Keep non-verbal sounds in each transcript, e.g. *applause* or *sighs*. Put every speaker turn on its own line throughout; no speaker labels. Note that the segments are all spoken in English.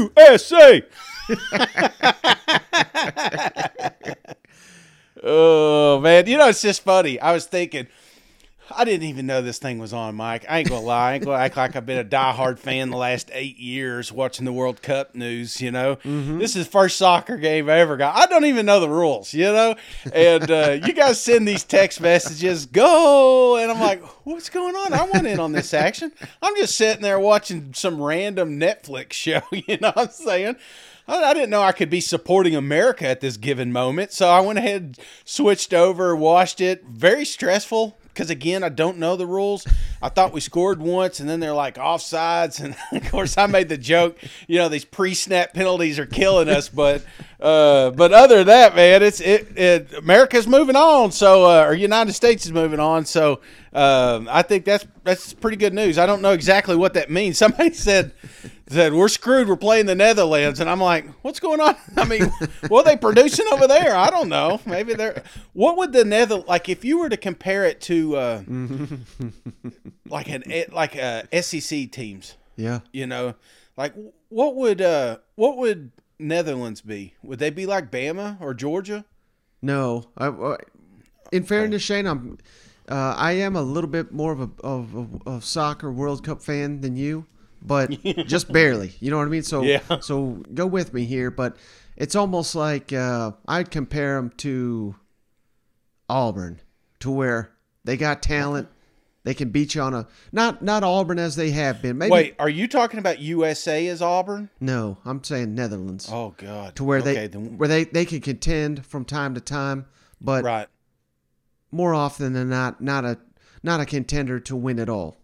USA. *laughs* oh man, you know it's just funny. I was thinking, I didn't even know this thing was on, Mike. I ain't gonna lie. I ain't gonna act like I've been a diehard fan the last eight years watching the World Cup news. You know, this is the first soccer game I ever got. I don't even know the rules. You know, and uh, you guys send these text messages, go, and I'm like, what's going on? I want in on this action. I'm just sitting there watching some random Netflix show. *laughs* You know what I'm saying? I didn't know I could be supporting America at this given moment. So I went ahead, switched over, watched it. Very stressful because, again, I don't know the rules. I thought we scored once and then they're like offsides. And *laughs* of course, I made the joke, you know, these pre snap penalties are killing us. But, uh, but other than that, man, it's it, it America's moving on. So, uh, or United States is moving on. So, um, I think that's that's pretty good news. I don't know exactly what that means. *laughs* Somebody said said we're screwed. We're playing the Netherlands, and I'm like, what's going on? *laughs* I mean, what are they producing over there? I don't know. Maybe they're. What would the Nether like if you were to compare it to uh, like an like uh, SEC teams?
Yeah.
You know, like what would uh what would Netherlands be? Would they be like Bama or Georgia?
No, I, I- in fairness, Shane, I'm, uh, I am a little bit more of a of, of, of soccer World Cup fan than you, but *laughs* just barely. You know what I mean? So,
Yeah.
so go with me here. But it's almost like uh, I'd compare them to Auburn, to where they got talent, they can beat you on a not not Auburn as they have been. Maybe
Wait, are you talking about USA as Auburn?
no, I'm saying Netherlands.
Oh God,
To where
okay,
they
then,
where they, they can contend from time to time, but
right.
more often than not, not a not a contender to win it all.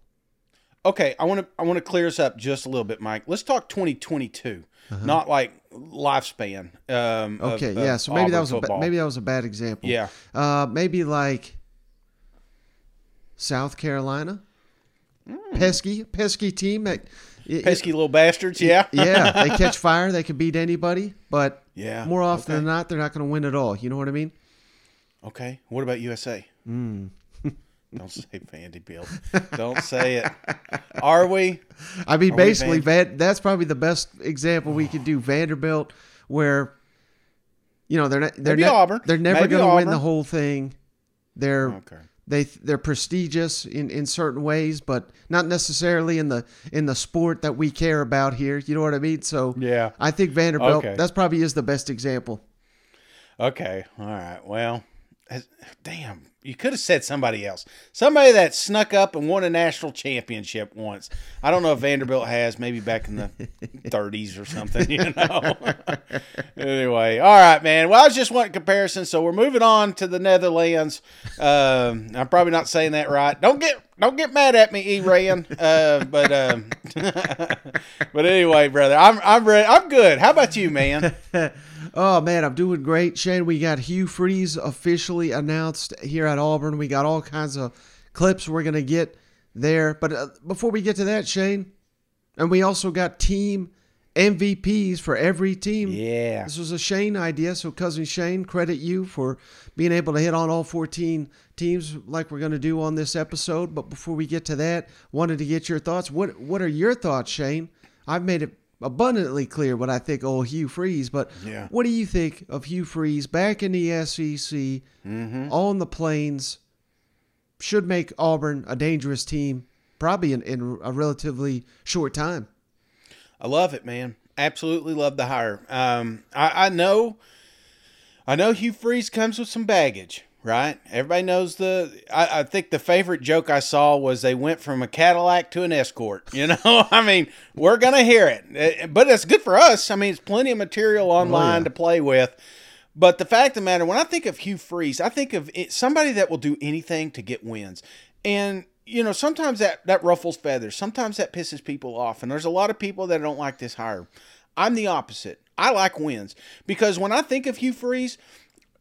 Okay, I want to I want to clear this up just a little bit, Mike. Let's talk 2022, not like lifespan. Um,
Uh-huh. Okay,
of
yeah. So maybe that
Auburn
was a maybe that was a bad example.
Yeah.
Uh, maybe like South Carolina, pesky pesky team that. y- y-
pesky little bastards. Yeah, *laughs*
yeah, they *laughs* catch fire. They can beat anybody, but
Yeah,
more often
okay.
than not, they're not going to win at all. You know what I mean?
Okay, what about USA?
Hmm. *laughs*
Don't say Vanderbilt. Don't say it. Are we?
I mean,
Are
basically,
Van-
Van, that's probably the best example we could do. Vanderbilt, where you know they're not, they're
Maybe
ne-
Auburn.
they're never going to win the whole thing. They're
Okay.
They they're prestigious in, in certain ways, but not necessarily in the in the sport that we care about here. You know what I mean? So
Yeah.
I think Vanderbilt.
Okay.
That's probably is the best example.
Okay. All right. Well, damn. You could have said somebody else. Somebody that snuck up and won a national championship once. I don't know if Vanderbilt has, maybe back in the *laughs* 30s or something, you know. *laughs* anyway, all right, man. Well, I was just wanting comparison, so we're moving on to the Netherlands. Um, I'm probably not saying that right. Don't get don't get mad at me, E. Rayan. Uh, but um, *laughs* but anyway, brother, I'm I'm ready. I'm good. How about you, man?
Oh man, I'm doing great, Shane. We got Hugh Freeze officially announced here at Auburn. We got all kinds of clips we're gonna get there. But uh, before we get to that, Shane, and we also got team MVPs for every team.
Yeah.
This was a Shane idea, so cousin Shane, credit you for being able to hit on all 14 teams like we're going to do on this episode. But before we get to that, wanted to get your thoughts. What what are your thoughts, Shane? I've made it abundantly clear what I think of Hugh Freeze, but
Yeah.
what do you think of Hugh Freeze back in the SEC
Mm-hmm.
on the plains? Should make Auburn a dangerous team, probably in, in a relatively short time.
I love it, man. Absolutely love the hire. Um, I, I know, I know Hugh Freeze comes with some baggage, right? Everybody knows the. I, I think the favorite joke I saw was they went from a Cadillac to an Escort. *laughs* You know, I mean, we're gonna hear it, Eh, but it's good for us. I mean, it's plenty of material online to play with. But the fact of the matter, when I think of Hugh Freeze, I think of it, somebody that will do anything to get wins. And you know, sometimes that that ruffles feathers. Sometimes that pisses people off. And there's a lot of people that don't like this hire. I'm the opposite. I like wins because when I think of Hugh Freeze,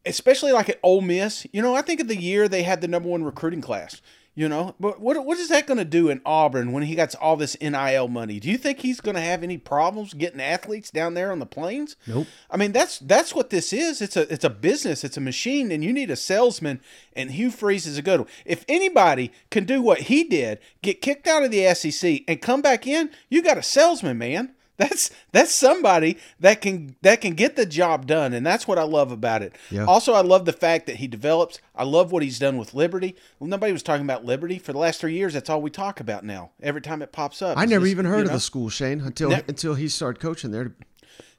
especially like at Ole Miss, you know, I think of the year they had the number one recruiting class. You know, but what what is that going to do in Auburn when he gets all this NIL money? Do you think he's going to have any problems getting athletes down there on the plains?
Nope.
I mean, that's that's what this is. It's a it's a business. It's a machine, and you need a salesman. And Hugh Freeze is a good one. If anybody can do what he did, get kicked out of the SEC and come back in, you got a salesman, man. That's that's somebody that can that can get the job done, and that's what I love about it.
Yeah.
Also, I love the fact that he develops. I love what he's done with Liberty. Well, nobody was talking about Liberty for the last three years. That's all we talk about now. Every time it pops up,
I never
just,
even
you
heard of the school, Shane, until
Ne-
until he started coaching there.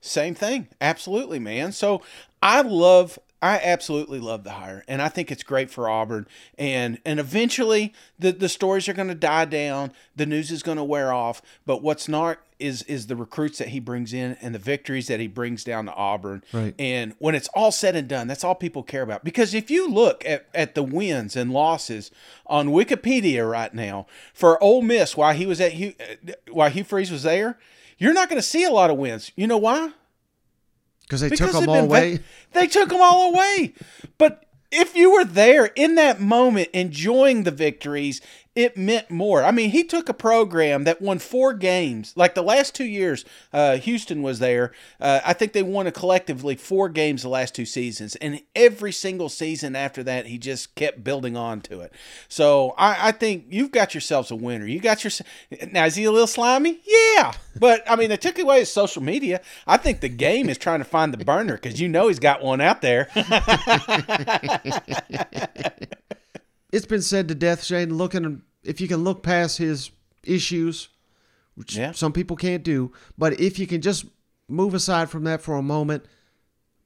Same thing, absolutely, man. So I love. I absolutely love the hire, and I think it's great for Auburn. And and eventually, the the stories are going to die down. The news is going to wear off. But what's not is is the recruits that he brings in and the victories that he brings down to Auburn.
Right.
And when it's all said and done, that's all people care about. Because if you look at, at the wins and losses on Wikipedia right now for Ole Miss while he was at Hugh, uh, while Hugh Freeze was there, you're not going to see a lot of wins. You know why?
Because they
Because
took them all away.
va- they took them all away. But if you were there in that moment enjoying the victories, it meant more. I mean, he took a program that won four games. Like the last two years, uh, Houston was there. Uh, I think they won a collectively four games the last two seasons. And every single season after that, he just kept building on to it. So I, I think you've got yourselves a winner. You got your. Now, is he a little slimy? Yeah. But, I mean, they took away his social media. I think the game is trying to find the burner because you know he's got one out there. *laughs*
It's been said to death, Shane. Looking if you can look past his issues, which
Yeah.
some people can't do, but if you can just move aside from that for a moment,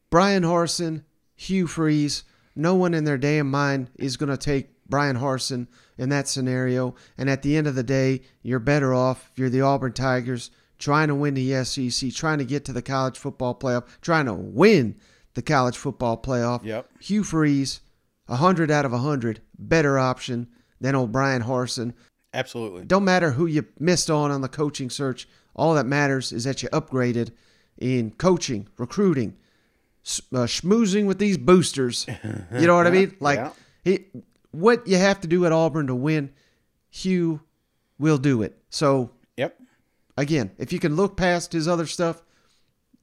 Bryan Harsin, Hugh Freeze, no one in their damn mind is going to take Bryan Harsin in that scenario. And at the end of the day, you're better off if you're the Auburn Tigers trying to win the SEC, trying to get to the college football playoff, trying to win the college football playoff.
Yep.
Hugh Freeze, 100 out of 100, better option than old Bryan Harsin.
Absolutely.
Don't matter who you missed on on the coaching search. All that matters is that you upgraded in coaching, recruiting, uh, schmoozing with these boosters. *laughs* You know what I mean? Like
Yeah.
he, what you have to do at Auburn to win, Hugh will do it. So
Yep.
again, if you can look past his other stuff,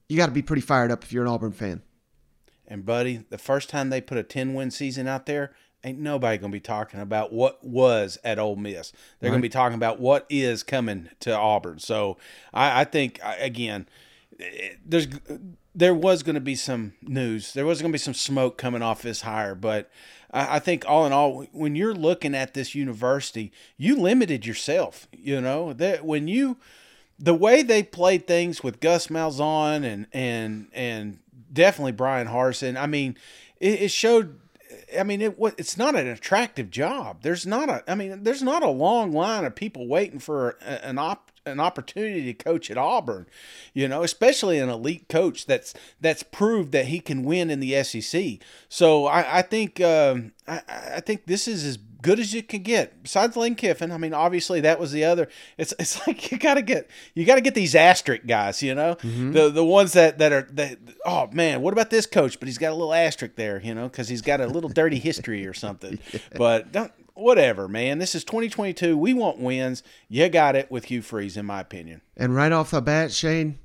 you got to be pretty fired up if you're an Auburn fan.
And buddy, the first time they put a ten win season out there, ain't nobody gonna be talking about what was at Ole Miss. They're gonna be talking about what is coming to Auburn. So I, I think again, there's there was going to be some news. There was going to be some smoke coming off this hire, but I, I think all in all, when you're looking at this university, you limited yourself. You know that when you the way they played things with Gus Malzahn and and and definitely Bryan Harsin. I mean, it, it showed. I mean, it it's not an attractive job. There's not a. I mean, there's not a long line of people waiting for an op an opportunity to coach at Auburn. You know, especially an elite coach that's that's proved that he can win in the SEC. So I, I think um, I, I think this is as good as you can get. Besides Lane Kiffin, I mean, obviously that was the other. It's it's *laughs* like you gotta get you gotta get these asterisk guys. You know, the the ones that that are that. Oh man, what about this coach? But he's got a little asterisk there. You know, because he's got a little dirty history or something. *laughs* But don't whatever, man. This is 2022. We want wins. You got it with Hugh Freeze, in my opinion.
And right off the bat, Shane,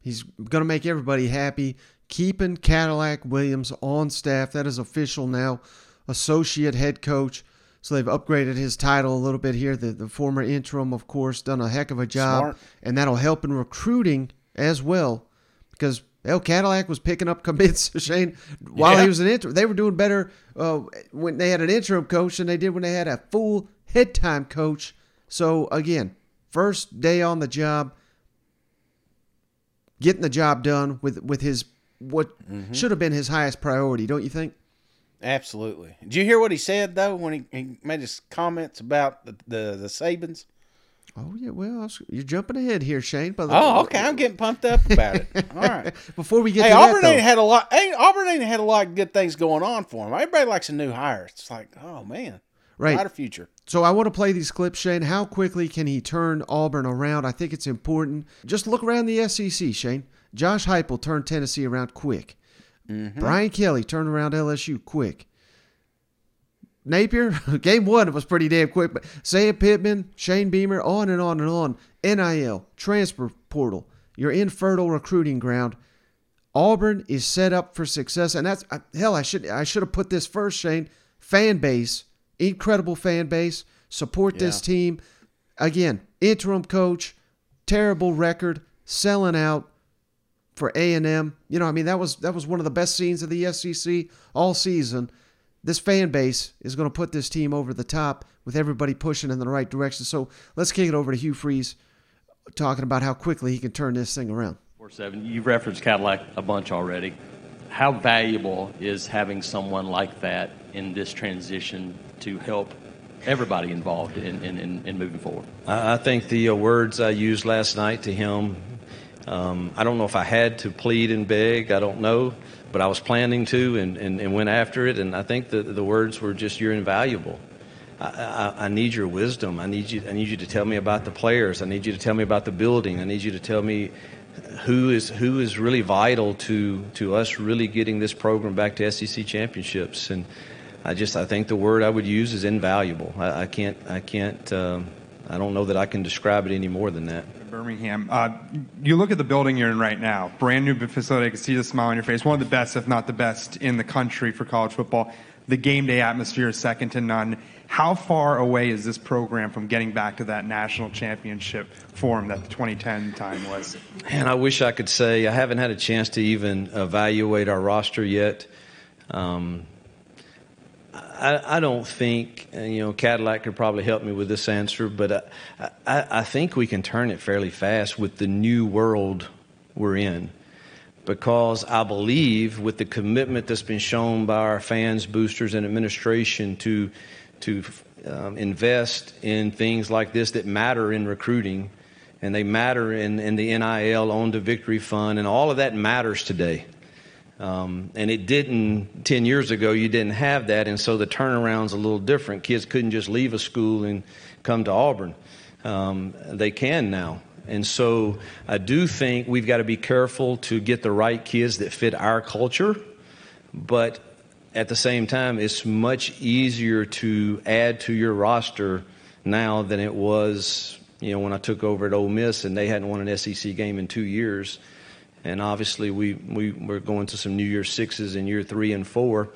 he's going to make everybody happy. Keeping Cadillac Williams on staff. That is official now. Associate head coach. So they've upgraded his title a little bit here. The, the former interim, of course, done a heck of a job.
Smart.
And that'll help in recruiting as well. Because El Cadillac was picking up commits, *laughs* Shane, while
Yeah.
he was an interim. They were doing better uh, when they had an interim coach than they did when they had a full head time coach. So again, first day on the job, getting the job done with with his what should have been his highest priority, don't you think?
Absolutely. Did you hear what he said though when he, he made his comments about the the, the Sabans?
Oh yeah, well was- you're jumping ahead here, Shane. But
Oh, okay. I'm getting pumped up about it. *laughs* All right.
Before we get
Hey,
to
Auburn
that,
ain't had a lot. Ain't, Auburn ain't had a lot of good things going on for him. Everybody likes a new hire. It's like, oh man,
Right.
brighter future.
So I want to play these clips, Shane. How quickly can he turn Auburn around? I think it's important. Just look around the SEC, Shane. Josh Heupel turned Tennessee around quick. Mm-hmm. Brian Kelly turned around LSU quick. Napier, *laughs* game one it was pretty damn quick, but Sam Pittman, Shane Beamer, on and on and on. NIL, transfer portal, your infertile recruiting ground. Auburn is set up for success, and that's hell. I should I should have put this first, Shane. Fan base, incredible fan base. Support this team. Again, interim coach, terrible record, selling out for A and M. You know, I mean that was that was one of the best scenes of the SEC all season. This fan base is going to put this team over the top with everybody pushing in the right direction. So let's kick it over to Hugh Freeze, talking about how quickly he can turn this thing around.
Four seven. You've referenced Cadillac a bunch already. How valuable is having someone like that in this transition to help everybody involved in, in, in, in moving forward?
I I think the uh, words I used last night to him, um, I don't know if I had to plead and beg, I don't know, but I was planning to and, and, and went after it. And I think the, the words were just, you're invaluable. I, I, I need your wisdom. I need you. I need you to tell me about the players. I need you to tell me about the building. I need you to tell me who is who is really vital to to us really getting this program back to SEC championships. And I just I think the word I would use is invaluable. I, I can't I can't um, I don't know that I can describe it any more than that.
Birmingham. Uh, you look at the building you're in right now, brand new facility. I can see the smile on your face. One of the best, if not the best, in the country for college football. The game day atmosphere is second to none. How far away is this program from getting back to that national championship form that the 2010 time was?
And I wish I could say I haven't had a chance to even evaluate our roster yet. Um, I, I don't think uh, you know Cadillac could probably help me with this answer, but I, I, I think we can turn it fairly fast with the new world we're in, because I believe with the commitment that's been shown by our fans, boosters, and administration to to um, invest in things like this that matter in recruiting and they matter in, in the NIL on the Victory Fund, and all of that matters today. Um, and it didn't 10 years ago, you didn't have that, and so the turnaround's a little different. Kids couldn't just leave a school and come to Auburn. Um, they can now. And so I do think we've got to be careful to get the right kids that fit our culture, but at the same time, it's much easier to add to your roster now than it was, you know, when I took over at Ole Miss and they hadn't won an SEC game in two years. And obviously, we, we, we're going to some New Year Sixes in year three and four.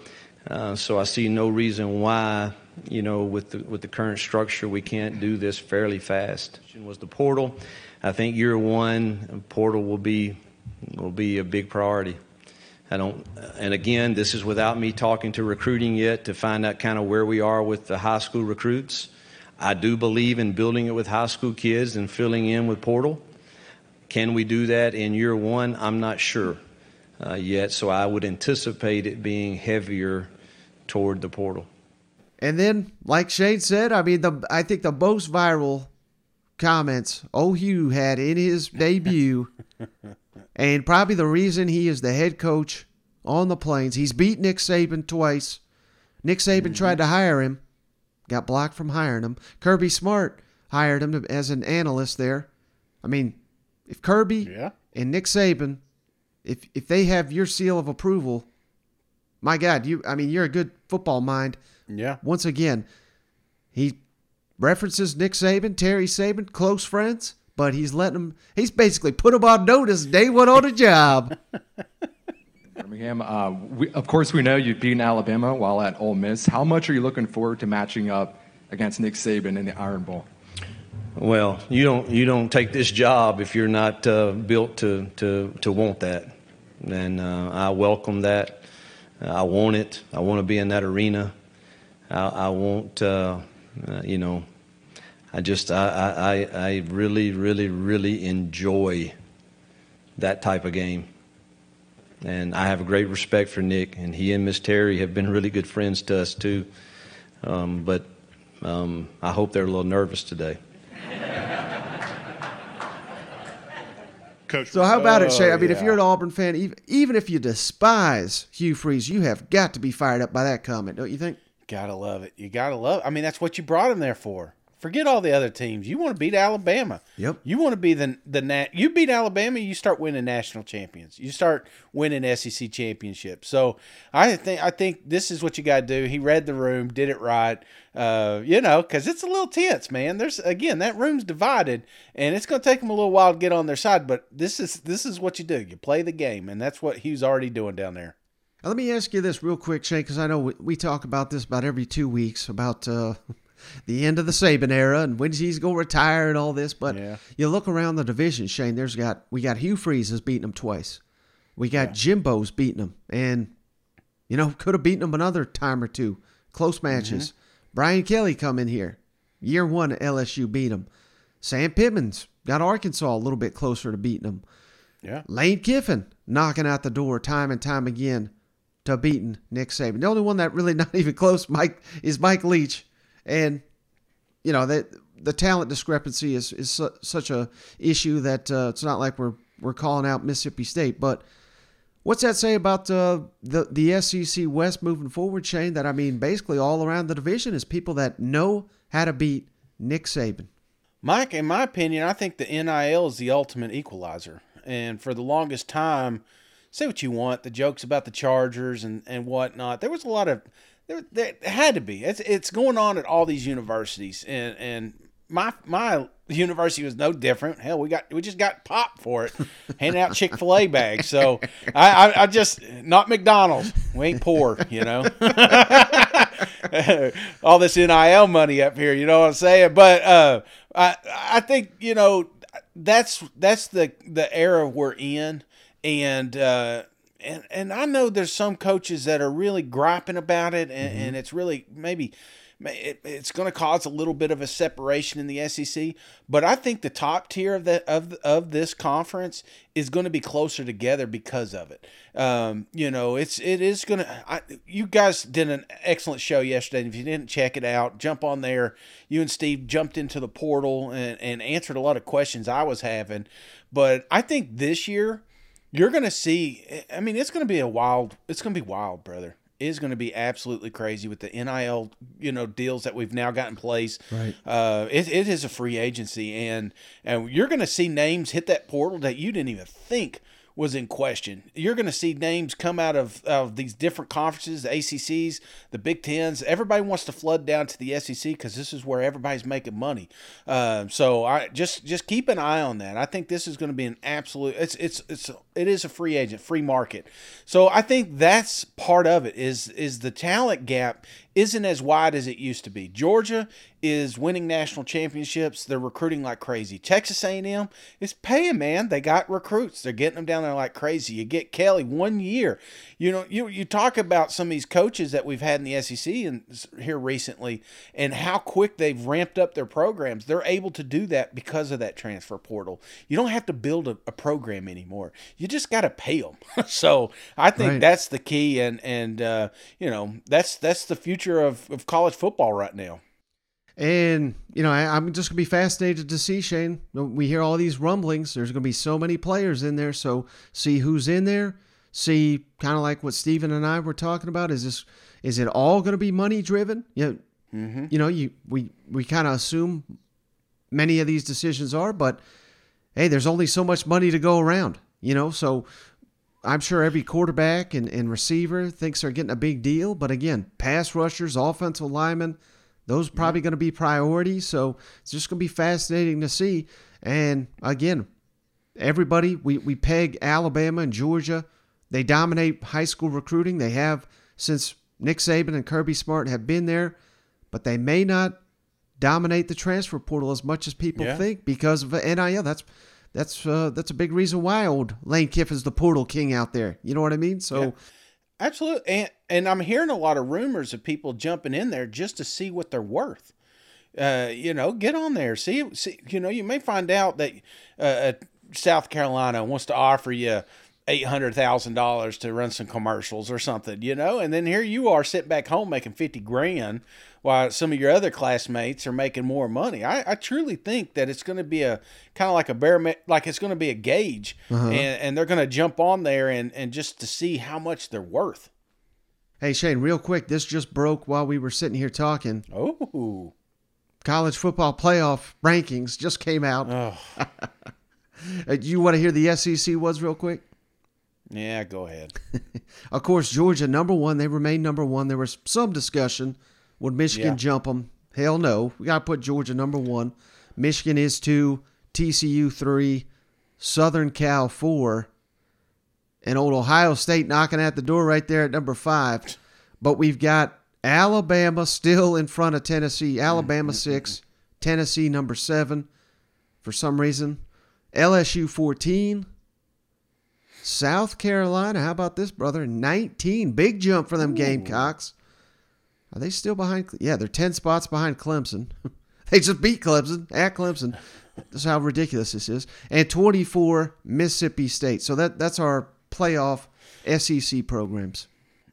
Uh, so I see no reason why, you know, with the, with the current structure, we can't do this fairly fast. Was the portal. I think year one, portal will be, will be a big priority. I don't, and again, this is without me talking to recruiting yet to find out kind of where we are with the high school recruits. I do believe in building it with high school kids and filling in with portal. Can we do that in year one? I'm not sure uh, yet, so I would anticipate it being heavier toward the portal.
And then, like Shane said, I mean, the I think the most viral comments Oh Hugh had in his *laughs* debut, and probably the reason he is the head coach on the Plains. He's beat Nick Saban twice. Nick Saban tried to hire him, got blocked from hiring him. Kirby Smart hired him as an analyst there. I mean, if Kirby
Yeah.
and Nick Saban, if if they have your seal of approval, my God, you I mean, you're a good football mind.
Yeah.
Once again, he references Nick Saban, Terry Saban, close friends, but he's letting them. He's basically put them on notice day one on the job. *laughs*
Birmingham, uh, we, of course, we know you've beaten Alabama while at Ole Miss. How much are you looking forward to matching up against Nick Saban in the Iron Bowl?
Well, you don't you don't take this job if you're not uh, built to, to to want that, and uh, I welcome that. I want it. I want to be in that arena. I, I want uh, uh, you know. I just I, I I really really really enjoy that type of game, and I have a great respect for Nick, and he and Miss Terry have been really good friends to us too. Um, but um, I hope they're a little nervous today. *laughs*
Coach.
So how about it, Shay? I oh, mean, if you're an Auburn fan, even, even if you despise Hugh Freeze, you have got to be fired up by that comment, don't you think?
Gotta love it. You gotta love. I mean, that's what you brought him there for. Forget all the other teams. You want to beat Alabama.
Yep.
You want to be the the nat. You beat Alabama, you start winning national champions. You start winning SEC championships. So I think I think this is what you got to do. He read the room, did it right. Uh, you know, because it's a little tense, man. There's again that room's divided, and it's going to take them a little while to get on their side. But this is this is what you do. You play the game, and that's what Hugh's already doing down there.
Now, let me ask you this real quick, Shane, because I know we, we talk about this about every two weeks about uh, the end of the Saban era and when he's going to retire and all this. But
Yeah.
you look around the division, Shane. There's got we got Hugh Freeze has beaten him twice. We got Jimbo's beaten him, and you know could have beaten him another time or two. Close matches. Mm-hmm. Brian Kelly come in here, year one at LSU beat him. Sam Pittman's got Arkansas a little bit closer to beating him.
Yeah.
Lane Kiffin knocking out the door time and time again to beating Nick Saban. The only one that really *laughs* not even close, Mike, is Mike Leach, and you know that the talent discrepancy is is su- such a issue that uh, it's not like we're we're calling out Mississippi State, but. What's that say about uh, the the SEC West moving forward, Shane? That I mean, basically all around the division is people that know how to beat Nick Saban.
Mike, in my opinion, I think the NIL is the ultimate equalizer. And for the longest time, say what you want, the jokes about the Chargers and, and whatnot, there was a lot of there, there had to be. It's it's going on at all these universities, and and my my university was no different. Hell, we got we just got popped for it, *laughs* handing out Chick Fil A bags. So I, I I just not McDonald's. We ain't poor, you know. *laughs* all this NIL money up here, you know what I'm saying? But uh, I I think you know that's that's the the era we're in, and uh, and and I know there's some coaches that are really griping about it, and, and it's really maybe. It, it's going to cause a little bit of a separation in the SEC, but I think the top tier of the of of this conference is going to be closer together because of it. Um, you know, it's it is going to. You guys did an excellent show yesterday. If you didn't check it out, jump on there. You and Steve jumped into the portal and, and answered a lot of questions I was having. But I think this year you're going to see. I mean, it's going to be a wild. It's going to be wild, brother. It is going to be absolutely crazy with the NIL, you know, deals that we've now got in place.
Right.
Uh, it, it is a free agency, and and you're going to see names hit that portal that you didn't even think was in question. You're going to see names come out of, of these different conferences, the ACCs, the Big Tens. Everybody wants to flood down to the SEC because this is where everybody's making money. Uh, so I just just keep an eye on that. I think this is going to be an absolute. It's it's it's it is a free agent, free market. So I think that's part of it. Is is the talent gap isn't as wide as it used to be. Georgia is winning national championships. They're recruiting like crazy. Texas A&M is paying, man. They got recruits. They're getting them down there like crazy. You get Kelly one year. You know, you you talk about some of these coaches that we've had in the SEC and here recently, and how quick they've ramped up their programs. They're able to do that because of that transfer portal. You don't have to build a, a program anymore. You just got to pay them. *laughs* so I think
Right.
that's the key, and and uh, you know that's that's the future of, of college football right now.
And you know, I, I'm just gonna be fascinated to see Shane. We hear all these rumblings. There's gonna be so many players in there. So see who's in there. See, kind of like what Steven and I were talking about. Is this is it all gonna be money driven? You know, mm-hmm. you know, you we we kind of assume many of these decisions are, but hey, there's only so much money to go around. You know, so I'm sure every quarterback and, and receiver thinks they're getting a big deal. But again, pass rushers, offensive linemen, those are probably going to be priorities. So it's just going to be fascinating to see. And again, everybody, we, we peg Alabama and Georgia. They dominate high school recruiting. They have since Nick Saban and Kirby Smart have been there, but they may not dominate the transfer portal as much as people
Yeah.
think because of NIL. That's that's uh, that's a big reason why old Lane Kiffin's the portal king out there. You know what I mean? So
Yeah. Absolutely, and and I'm hearing a lot of rumors of people jumping in there just to see what they're worth. Uh, you know, get on there, see, see. You know, you may find out that uh, uh, South Carolina wants to offer you eight hundred thousand dollars to run some commercials or something. You know, and then here you are sitting back home making fifty grand, while some of your other classmates are making more money. I, I truly think that it's going to be a kind of like a bare, like it's going to be a gauge, uh-huh. and, and they're going to jump on there and and just to see how much they're worth.
hey Shane, real quick, this just broke while we were sitting here talking.
Oh,
college football playoff rankings just came out.
Oh, *laughs*
you want to hear the SEC was real quick?
Yeah. Go ahead. *laughs*
Of course, Georgia number one. They remain number one. There was some discussion would Michigan
Yeah.
jump them? Hell no. We got to put Georgia number one. Michigan is two. TCU three. Southern Cal four. And old Ohio State knocking at the door right there at number five. But we've got Alabama still in front of Tennessee. Alabama mm-hmm. six. Tennessee number seven. For some reason. LSU 14. South Carolina, how about this, brother? 19. Big jump for them Gamecocks. Are they still behind? Yeah, they're 10 spots behind Clemson. *laughs* they just beat Clemson at Clemson. That's how ridiculous this is. And 24, Mississippi State. So that that's our playoff SEC programs.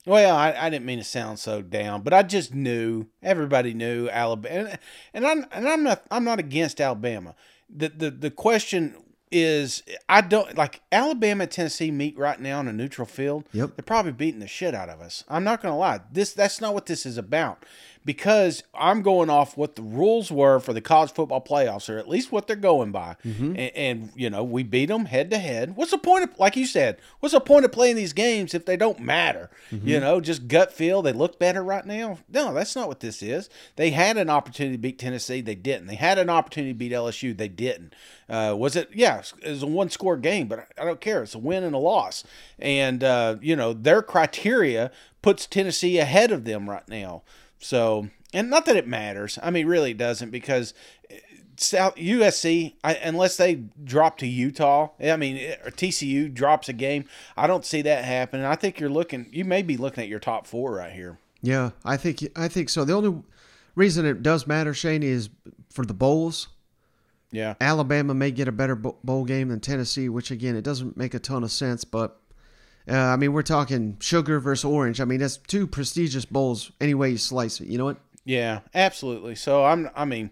Well, I, I didn't mean to sound so down, but I just knew everybody knew Alabama, and I'm and I'm not I'm not against Alabama. The the the question is I don't like Alabama and Tennessee meet right now in a neutral field.
Yep.
They're probably beating the shit out of us. I'm not gonna lie. This that's not what this is about. Because I'm going off what the rules were for the college football playoffs, or at least what they're going by, and, and you know we beat them head to head. What's the point of, like you said, what's the point of playing these games if they don't matter? You know, just gut feel. They look better right now. No, that's not what this is. They had an opportunity to beat Tennessee, they didn't. They had an opportunity to beat LSU, they didn't. Uh, was it? Yeah, it was a one score game, but I don't care. It's a win and a loss, and uh, you know their criteria puts Tennessee ahead of them right now. So, and not that it matters. I mean, really, it doesn't because eh, South USC, I, unless they drop to Utah, I mean, eh, or TCU drops a game, I don't see that happening. I think you're looking, you may be looking at your top four right here.
Yeah, I think I think so. The only reason it does matter, Shane, is for the bowls.
Yeah,
Alabama may get a better bowl game than Tennessee, which again, it doesn't make a ton of sense. But uh, I mean, we're talking sugar versus orange. I mean, that's two prestigious bowls any way you slice it. You know what?
yeah, absolutely. So I'm, I mean,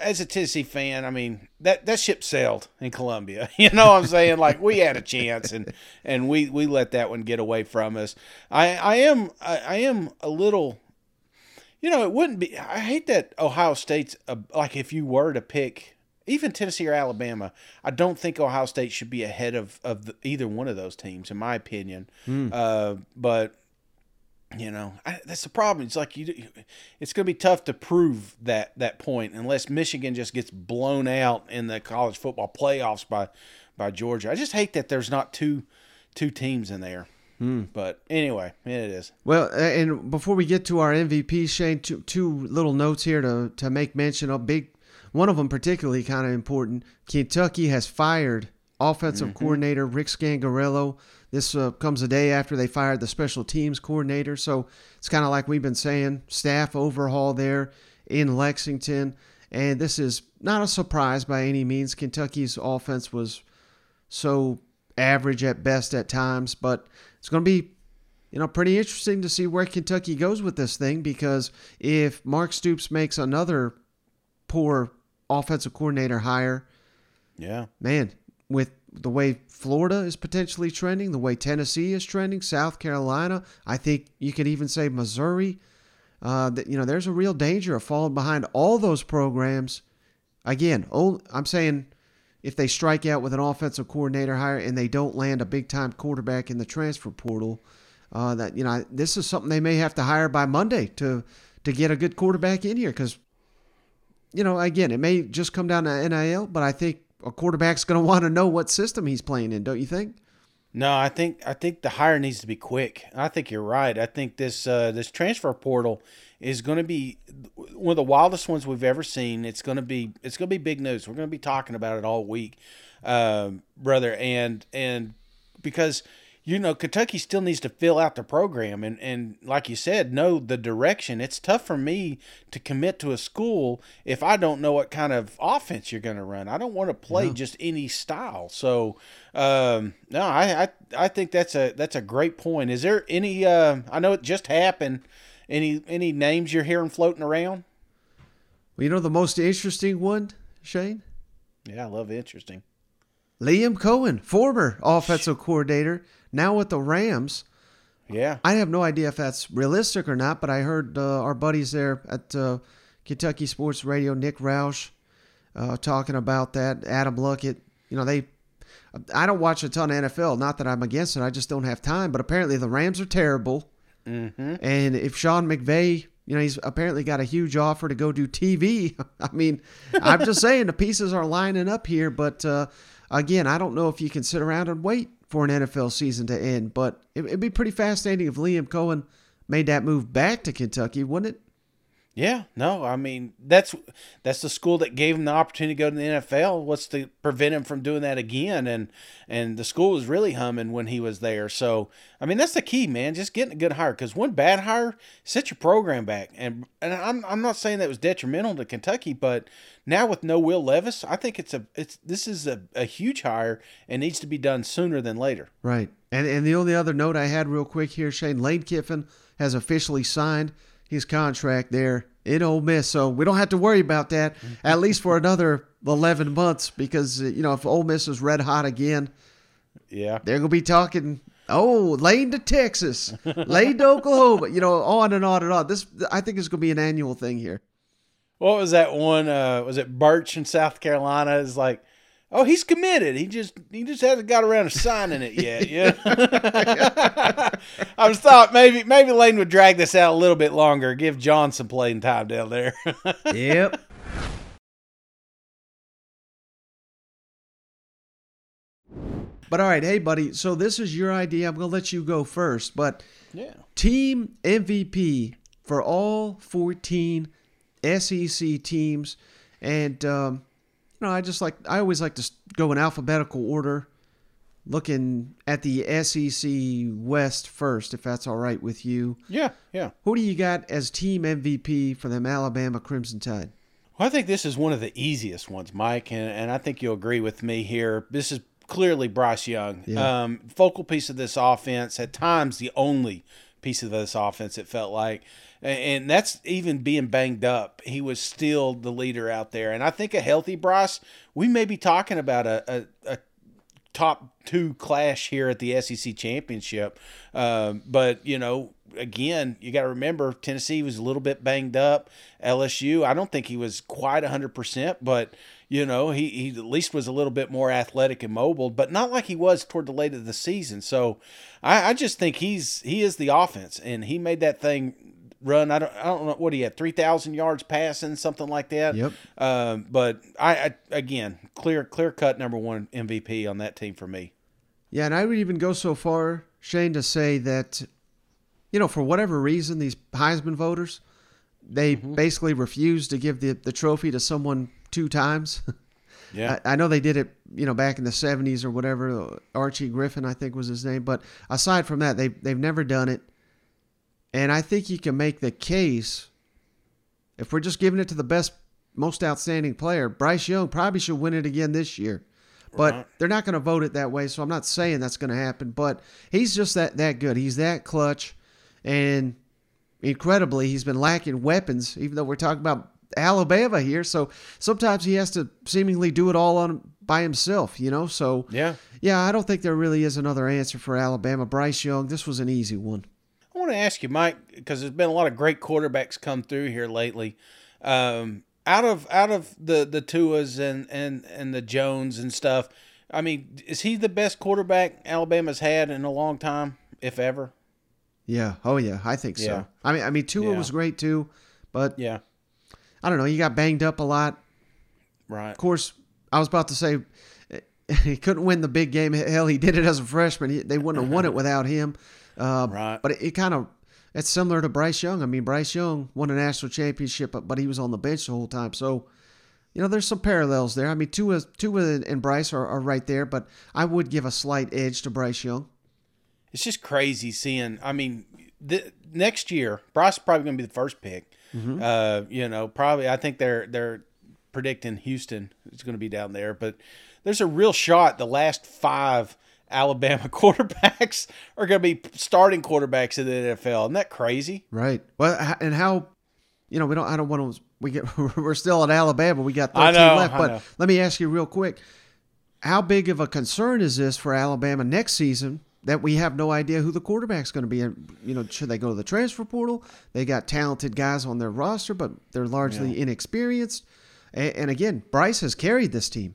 as a Tennessee fan, I mean that that ship sailed in Columbia. *laughs* You know what I'm saying? Like we had a chance and and we we let that one get away from us. I I am I, I am a little you know, it wouldn't be I hate that Ohio State's a, like if you were to pick even Tennessee or Alabama, I don't think Ohio State should be ahead of of the, either one of those teams in my opinion. Uh, but you know, I, that's the problem. It's like you, it's going to be tough to prove that that point unless Michigan just gets blown out in the college football playoffs by by Georgia. I just hate that there's not two two teams in there. But anyway, it is.
Well, and before we get to our MVP, Shane, two, two little notes here to, to make mention of. Big, one of them particularly kind of important. Kentucky has fired offensive coordinator Rich Scangarello. This uh, comes a day after they fired the special teams coordinator. So it's kind of like we've been saying, staff overhaul there in Lexington. And this is not a surprise by any means. Kentucky's offense was so average at best at times, but it's going to be you know, pretty interesting to see where Kentucky goes with this thing because if Mark Stoops makes another poor offensive coordinator hire,
Yeah.
man, with the way Florida is potentially trending, the way Tennessee is trending, South Carolina, I think you could even say Missouri. Uh, that you know, there's a real danger of falling behind all those programs. Again, oh, I'm saying if they strike out with an offensive coordinator hire and they don't land a big time quarterback in the transfer portal, uh, that you know this is something they may have to hire by Monday to to get a good quarterback in here because you know again it may just come down to NIL, but I think a quarterback's going *laughs* to want to know what system he's playing in, don't you think?
No, I think I think the hire needs to be quick. I think you're right. I think this uh, this transfer portal is going to be one of the wildest ones we've ever seen. It's going to be it's going to be big news. We're going to be talking about it all week, um, brother. And and because you know Kentucky still needs to fill out the program and and like you said, know the direction. It's tough for me to commit to a school if I don't know what kind of offense you're going to run. I don't want to play just any style. So um, no, I, I I think that's a that's a great point. Is there any? Uh, I know it just happened. Any any names you're hearing floating around?
Well, you know the most interesting one, Shane?
Yeah, I love interesting.
Liam Coen, former offensive coordinator, now with the Rams.
Yeah,
I have no idea if that's realistic or not, but I heard uh, our buddies there at uh, Kentucky Sports Radio, Nick Roush, uh, talking about that. Adam Luckett, you know, they. I don't watch a ton of NFL. Not that I'm against it. I just don't have time. But apparently the Rams are terrible.
Mm-hmm.
And if Sean McVay, you know, he's apparently got a huge offer to go do TV. *laughs* I mean, I'm just saying the pieces are lining up here. But uh, again, I don't know if you can sit around and wait for an NFL season to end. But it, it'd be pretty fascinating if Liam Coen made that move back to Kentucky, wouldn't it?
Yeah, no, I mean that's that's the school that gave him the opportunity to go to the NFL. What's to prevent him from doing that again? And and the school was really humming when he was there. So I mean that's the key, man. Just getting a good hire because one bad hire set your program back. And and I'm I'm not saying that was detrimental to Kentucky, but now with no Will Levis, I think it's a it's this is a, a huge hire and needs to be done sooner than later.
Right. And and the only other note I had real quick here, Shane Lane Kiffin has officially signed his contract there in Ole Miss, so we don't have to worry about that at least for another eleven months because you know if Ole Miss is red hot again,
Yeah.
they're gonna be talking. Oh, Lane to Texas, *laughs* Lane to Oklahoma, you know, on and on and on. This I think is gonna be an annual thing here.
What was that one? Uh, was it Birch in South Carolina? Is like, oh, he's committed. He just he just hasn't got around to signing it yet. Yeah. *laughs* I was thought maybe maybe Lane would drag this out a little bit longer, give John some playing time down there. *laughs*
Yep. But all right, hey buddy. So this is your idea. I'm gonna let you go first. But
yeah.
team MVP for all 14 SEC teams, and um, you know, I just like I always like to go in alphabetical order, looking at the SEC West first, if that's all right with you.
Yeah. Yeah.
Who do you got as team MVP for them Alabama Crimson Tide?
Well, I think this is one of the easiest ones, Mike, and, and I think you'll agree with me here. This is clearly Bryce Young.
Yeah.
Um, focal piece of this offense, at times the only piece of this offense, it felt like. And that's even being banged up. He was still the leader out there. And I think a healthy Bryce, we may be talking about a, a, a top two clash here at the SEC championship. Um, but you know, again, you got to remember Tennessee was a little bit banged up. LSU, I don't think he was quite hundred percent, but you know, he, he at least was a little bit more athletic and mobile, but not like he was toward the late of the season. So I, I just think he's he is the offense, and he made that thing run. I don't I don't know what he had three thousand yards passing, something like that.
Yep.
Um, but I, I again clear clear cut number one MVP on that team for me.
Yeah, and I would even go so far, Shane, to say that, you know, for whatever reason, these Heisman voters, they basically refused to give the, the trophy to someone two times. *laughs*
Yeah.
I, I know they did it, you know, back in the 70s or whatever. Uh, Archie Griffin, I think was his name. But aside from that, they, they've never done it. And I think you can make the case, if we're just giving it to the best, most outstanding player, Bryce Young probably should win it again this year. But
Right.
they're not going to vote it that way, so I'm not saying that's going to happen. But he's just that that good. He's that clutch, and incredibly, he's been lacking weapons. Even though we're talking about Alabama here, so sometimes he has to seemingly do it all on by himself. You know, so
Yeah.
yeah, I don't think there really is another answer for Alabama. Bryce Young, this was an easy one.
I want to ask you, Mike, because there's been a lot of great quarterbacks come through here lately. Um, out of out of the the Tuas and and and the Jones and stuff, I mean, is he the best quarterback Alabama's had in a long time, if ever?
Yeah. Oh yeah, I think
Yeah.
so. I mean, I mean, Tua
Yeah.
was great too, but
Yeah.
I don't know. He got banged up a lot.
Right.
Of course, I was about to say *laughs* he couldn't win the big game. Hell, he did it as a freshman. He, they wouldn't have won it without him. Uh,
Right.
But it, it kind of it's similar to Bryce Young. I mean, Bryce Young won a national championship, but, but he was on the bench the whole time. So, you know, there's some parallels there. I mean, Tua, Tua and Bryce are, are right there, but I would give a slight edge to Bryce Young.
It's just crazy seeing. I mean, the, next year Bryce is probably going to be the first pick. Uh, you know, probably I think they're they're predicting Houston is going to be down there, but there's a real shot the last five Alabama *laughs* quarterbacks are going to be starting quarterbacks in the NFL. Isn't that crazy?
Right. Well, and how, you know, we don't. I don't want to. We get. *laughs* We're still at Alabama. We got
I
13
know,
left. But let me ask you real quick: How big of a concern is this for Alabama next season that we have no idea who the quarterback's going to be. And, You know, should they go to the transfer portal? They got talented guys on their roster, but they're largely inexperienced. And, and again, Bryce has carried this team.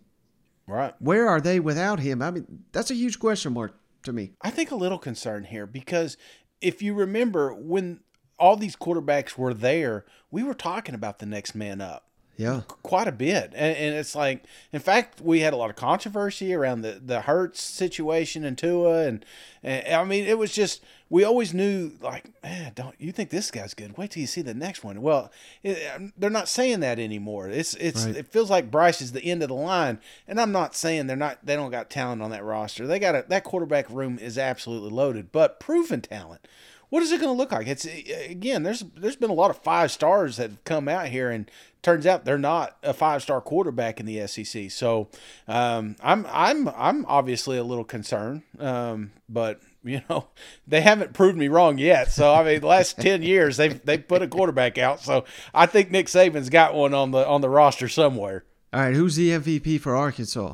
Right.
Where are they without him? I mean, that's a huge question mark to me.
I think a little concern here because if you remember when all these quarterbacks were there, we were talking about the next man up
Yeah.
quite a bit. And, and it's like, in fact, we had a lot of controversy around the, the Hurts situation and Tua. And, and I mean, it was just, we always knew, like, man, don't you think this guy's good? Wait till you see the next one. Well, it, um, they're not saying that anymore. It's, it's,
Right.
it feels like Bryce is the end of the line. And I'm not saying they're not, they don't got talent on that roster. They got a, that quarterback room is absolutely loaded, but proven talent what is it going to look like? It's again, there's there's been a lot of five stars that have come out here, and turns out they're not a five star quarterback in the SEC. So um, I'm I'm I'm obviously a little concerned, um, but you know *laughs* they haven't proved me wrong yet. So I mean, the last *laughs* ten years they've they put a quarterback out. So I think Nick Saban's got one on the on the roster somewhere.
All right, who's the MVP for Arkansas?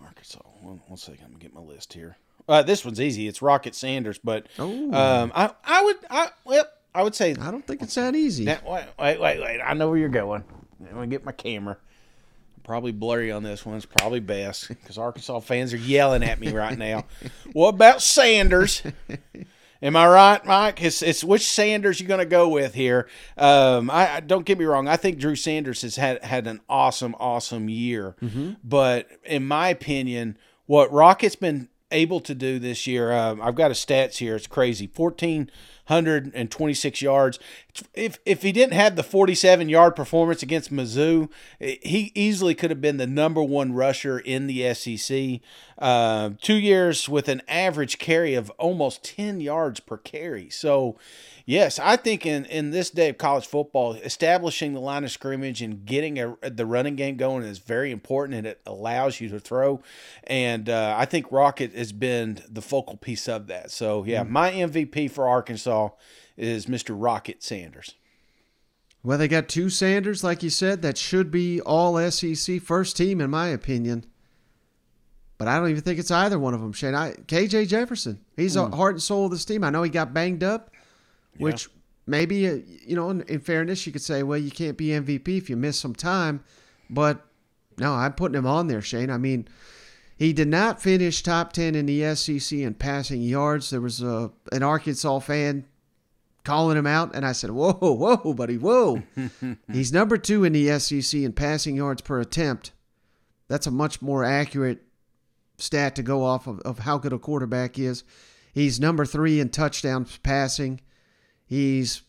Arkansas. One, one second, I'm gonna get my list here. Uh, this one's easy. It's Rocket Sanders, but
Oh.
um, I I would I well I would say
I don't think it's that easy.
Wait, wait, wait, wait. I know where you're going. Let me get my camera. Probably blurry on this one. It's probably best because Arkansas fans are yelling at me right now. *laughs* what about Sanders? Am I right, Mike? It's, it's which Sanders you going to go with here? Um, I, I don't get me wrong. I think Drew Sanders has had had an awesome, awesome year. But in my opinion, what Rocket's been able to do this year, um, I've got a stats here. It's crazy. Fourteen hundred and twenty six yards. If if he didn't have the forty seven yard performance against Mizzou, he easily could have been the number one rusher in the SEC. Uh, two years with an average carry of almost ten yards per carry. So. Yes, I think in, in this day of college football, establishing the line of scrimmage and getting a, the running game going is very important, and it allows you to throw. And uh, I think Rocket has been the focal piece of that. So yeah, my MVP for Arkansas is Mr. Rocket Sanders.
Well, they got two Sanders, like you said, that should be all SEC first team, in my opinion. But I don't even think it's either one of them, Shane. I, KJ Jefferson, he's
Hmm.
the heart and soul of this team. I know he got banged up, which maybe, uh, you know, in, in fairness, you could say, well, you can't be MVP if you miss some time. But no, I'm putting him on there, Shane. I mean, he did not finish top 10 in the SEC in passing yards. There was a, an Arkansas fan calling him out, and I said, "Whoa, *laughs* whoa, buddy, whoa!" *laughs* He's number two in the SEC in passing yards per attempt. That's a much more accurate stat to go off of, of how good a quarterback is. He's number three in touchdowns passing. He's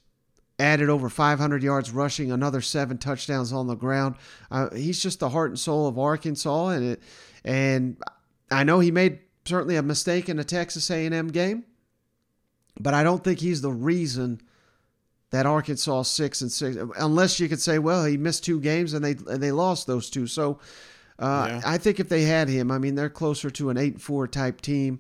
added over 500 yards rushing, another seven touchdowns on the ground. Uh, he's just the heart and soul of Arkansas, and it, and I know he made certainly a mistake in the Texas A&M game but I don't think he's the reason that Arkansas six and six. Unless you could say, well, he missed two games and they and they lost those two. So uh,
Yeah.
I think if they had him, I mean, they're closer to an eight and four type team.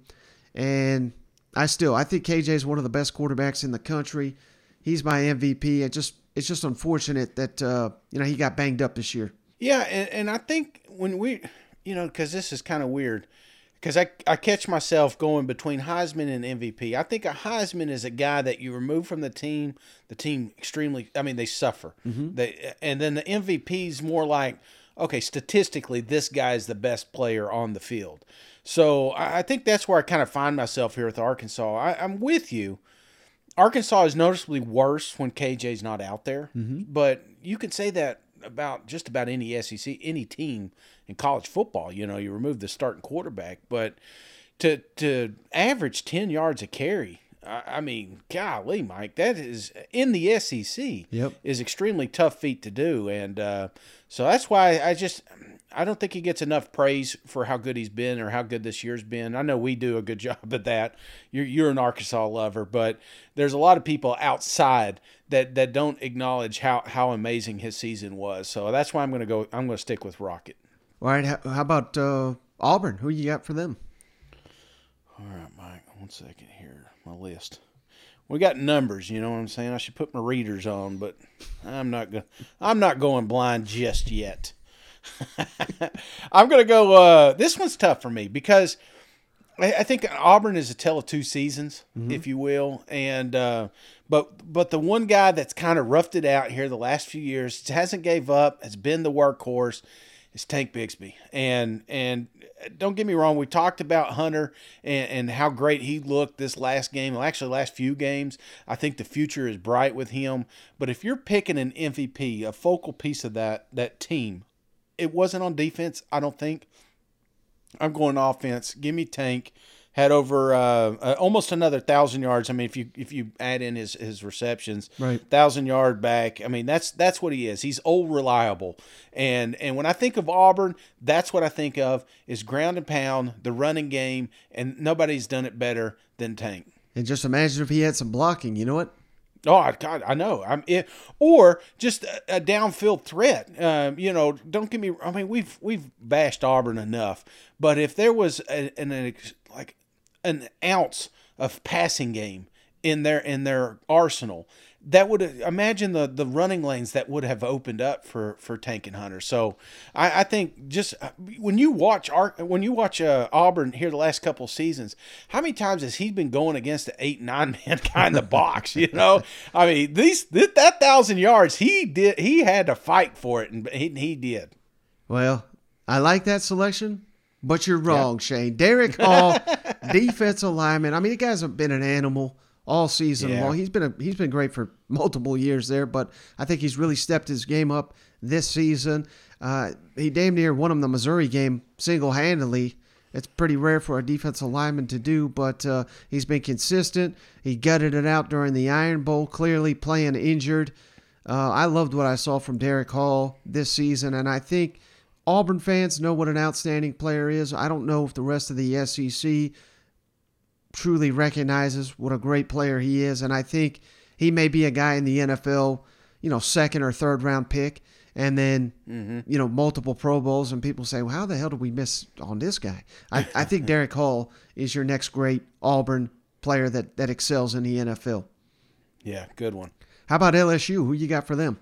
And I still I think KJ is one of the best quarterbacks in the country. He's my MVP. It just it's just unfortunate that uh, you know he got banged up this year.
Yeah, and, and I think when we, you know, because this is kind of weird, because I, I catch myself going between Heisman and MVP. I think a Heisman is a guy that you remove from the team, the team extremely, I mean, they suffer. Mm-hmm. They And then the MVP is more like, okay, statistically, this guy is the best player on the field. So I, I think that's where I kind of find myself here with Arkansas. I, I'm with you. Arkansas is noticeably worse when KJ's not out there, mm-hmm. but you can say that about just about any SEC, any team in college football. You know, you remove the starting quarterback, but to to average ten yards a carry, I, I mean, golly, Mike, that is in the SEC.
Yep.
is extremely tough feat to do, and uh, so that's why I just. I don't think he gets enough praise for how good he's been or how good this year's been. I know we do a good *laughs* job at that. You're you're an Arkansas lover, but there's a lot of people outside that that don't acknowledge how how amazing his season was. So that's why I'm going to go. I'm going to stick with Rocket.
All right, how, how about uh, Auburn? Who you got for them?
All right, Mike. One second here. My list. We got numbers. You know what I'm saying? I should put my readers on, but I'm not going. I'm not going blind just yet. *laughs* I'm going to go. Uh, this one's tough for me because I, I think Auburn is a tale of two seasons, if you will, and uh, but but the one guy that's kind of roughed it out here the last few years hasn't gave up, has been the workhorse, is Tank Bixby, and and don't get me wrong, we talked about Hunter and, and how great he looked this last game, well, actually last few games. I think the future is bright with him, but if you're picking an MVP, a focal piece of that that team, it wasn't on defense, I don't think. I'm going offense. Give me Tank. Had over uh, uh, almost another thousand yards. I mean, if you if you add in his his receptions,
Right.
thousand yard back. I mean, that's that's what he is. He's old reliable. And and when I think of Auburn, that's what I think of is ground and pound, the running game, and nobody's done it better than Tank.
And just imagine if he had some blocking. You know what?
Oh God, I know. I'm it, or just a, a downfield threat. Um, you know, don't get me. I mean, we've we've bashed Auburn enough, but if there was an, an like an ounce of passing game in their in their arsenal, that would imagine the the running lanes that would have opened up for for Tank and Hunter. So I, I think just uh, when you watch our when you watch uh, Auburn here the last couple of seasons, how many times has he been going against the eight nine *laughs* man guy in the box? You know, I mean these th- that thousand yards he did he had to fight for it and he, he did.
Well, I like that selection, but you're wrong, Shane. Derick Hall, *laughs* defensive lineman. I mean, the guy's been an animal all season
Yeah.
long. He's been a, he's been great for multiple years there, but I think he's really stepped his game up this season. Uh, he damn near won him the Missouri game single handedly. It's pretty rare for a defensive lineman to do, but uh, he's been consistent. He gutted it out during the Iron Bowl, clearly playing injured. Uh, I loved what I saw from Derick Hall this season, and I think Auburn fans know what an outstanding player is. I don't know if the rest of the SEC truly recognizes what a great player he is, and I think he may be a guy in the NFL, you know, second or third round pick, and then you know multiple Pro Bowls, and people say, "Well, how the hell did we miss on this guy?" I, I think Derick Hall is your next great Auburn player that that excels in the NFL.
Yeah, good one.
How about LSU? Who you got for them?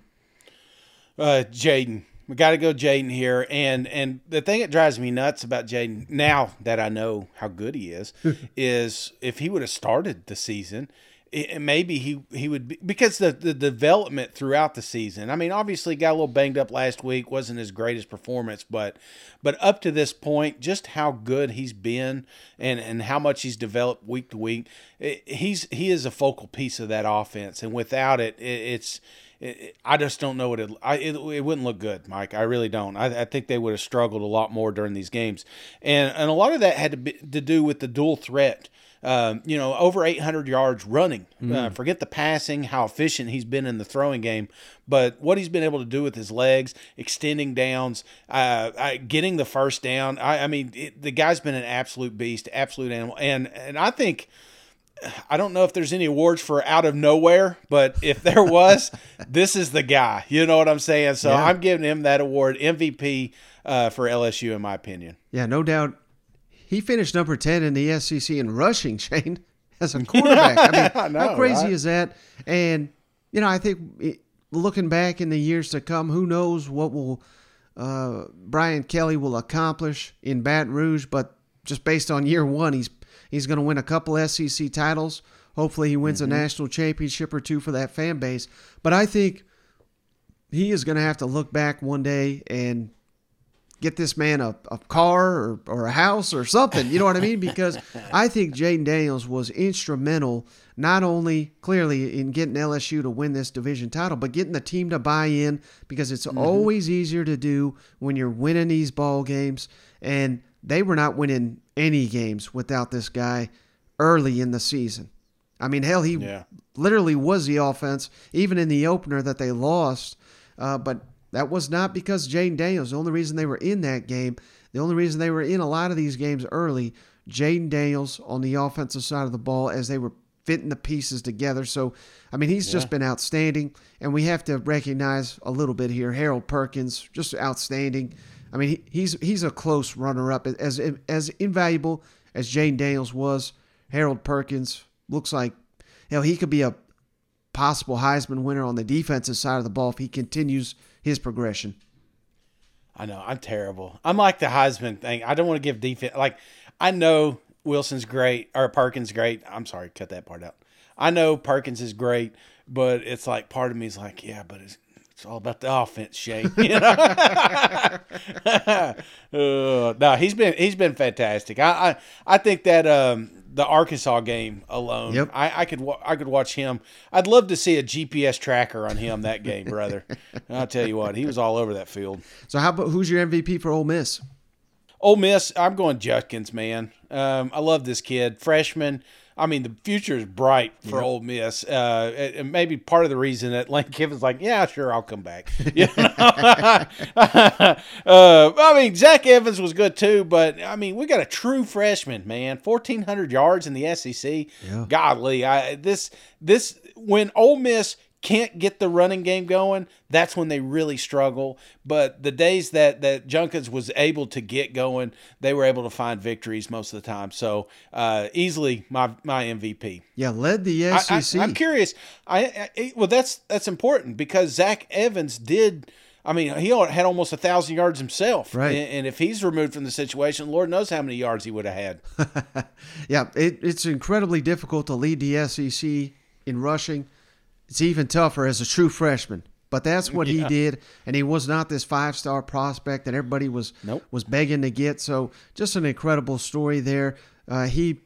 Uh, Jaden. We got to go Jaden here, and and the thing that drives me nuts about Jaden now that I know how good he is, *laughs* is if he would have started the season, it, maybe he he would be because the the development throughout the season. I mean, obviously got a little banged up last week, wasn't his greatest performance, but but up to this point, just how good he's been and and how much he's developed week to week, it, he's he is a focal piece of that offense, and without it, it it's it, I just don't know what it, I, it. It wouldn't look good, Mike. I really don't. I, I think they would have struggled a lot more during these games, and and a lot of that had to be, to do with the dual threat. Um, you know, over 800 yards running. Uh, forget the passing, how efficient he's been in the throwing game, but what he's been able to do with his legs, extending downs, uh, I, getting the first down. I, I mean, it, the guy's been an absolute beast, absolute animal, and and I think. I don't know if there's any awards for out of nowhere, but if there was, *laughs* this is the guy. You know what I'm saying? So
Yeah.
I'm giving him that award, MVP uh, for LSU, in my opinion.
Yeah, no doubt. He finished number 10 in the SEC in rushing, *laughs* Shane, as a *laughs* quarterback. I mean,
I know,
how crazy
right?
is that? And, you know, I think it, looking back in the years to come, who knows what will uh, Brian Kelly will accomplish in Baton Rouge, but just based on year one, he's he's going to win a couple SEC titles. Hopefully, he wins
Mm-hmm.
a national championship or two for that fan base. But I think he is going to have to look back one day and get this man a, a car or, or a house or something. You know what I mean? Because I think Jaden Daniels was instrumental, not only clearly in getting LSU to win this division title, but getting the team to buy in because it's always easier to do when you're winning these ball games. And they were not winning any games without this guy early in the season. I mean, hell, he
Yeah.
literally was the offense, even in the opener that they lost. Uh, but that was not because Jaden Daniels. The only reason they were in that game, the only reason they were in a lot of these games early, Jaden Daniels on the offensive side of the ball as they were fitting the pieces together. So, I mean, he's just been outstanding. And we have to recognize a little bit here. Harold Perkins, just outstanding. I mean, he, he's he's a close runner-up. As as invaluable as Jane Daniels was, Harold Perkins looks like, you know, he could be a possible Heisman winner on the defensive side of the ball if he continues his progression.
I know I'm terrible. I'm like the Heisman thing. I don't want to give defense like I know Wilson's great or Perkins great. I'm sorry, cut that part out. I know Perkins is great, but it's like part of me is like, yeah, but it's it's all about the offense, Shane. *laughs* You know? *laughs* uh, no, he's been he's been fantastic. I I, I think that um, the Arkansas game alone,
Yep.
I, I could wa- I could watch him. I'd love to see a GPS tracker on him that game, brother. *laughs* I'll tell you what, he was all over that field.
So how about who's your MVP for Ole Miss?
Ole Miss, I'm going Judkins, man. Um, I love this kid, freshman. I mean, the future is bright for Ole Miss. Uh, and- and maybe part of the reason that Lane Kiffin's like, yeah, sure, I'll come back. *laughs* You know? *laughs* uh, I mean, Zach Evans was good too, but I mean, we got a true freshman, man. 1,400 yards in the SEC.
Yeah.
Godly, I this this when Ole Miss can't get the running game going, that's when they really struggle. But the days that that Judkins was able to get going, they were able to find victories most of the time. So uh, easily my my MVP.
Yeah, led the SEC.
I, am curious. I, I well, that's that's important because Zach Evans did. I mean, he had almost a thousand yards himself,
Right.
And, and if he's removed from the situation, Lord knows how many yards he would have had. *laughs*
Yeah, it, it's incredibly difficult to lead the SEC in rushing. It's even tougher as a true freshman. But that's what he did, and he was not this five-star prospect that everybody was
Nope.
was begging to get. So just an incredible story there. Uh, he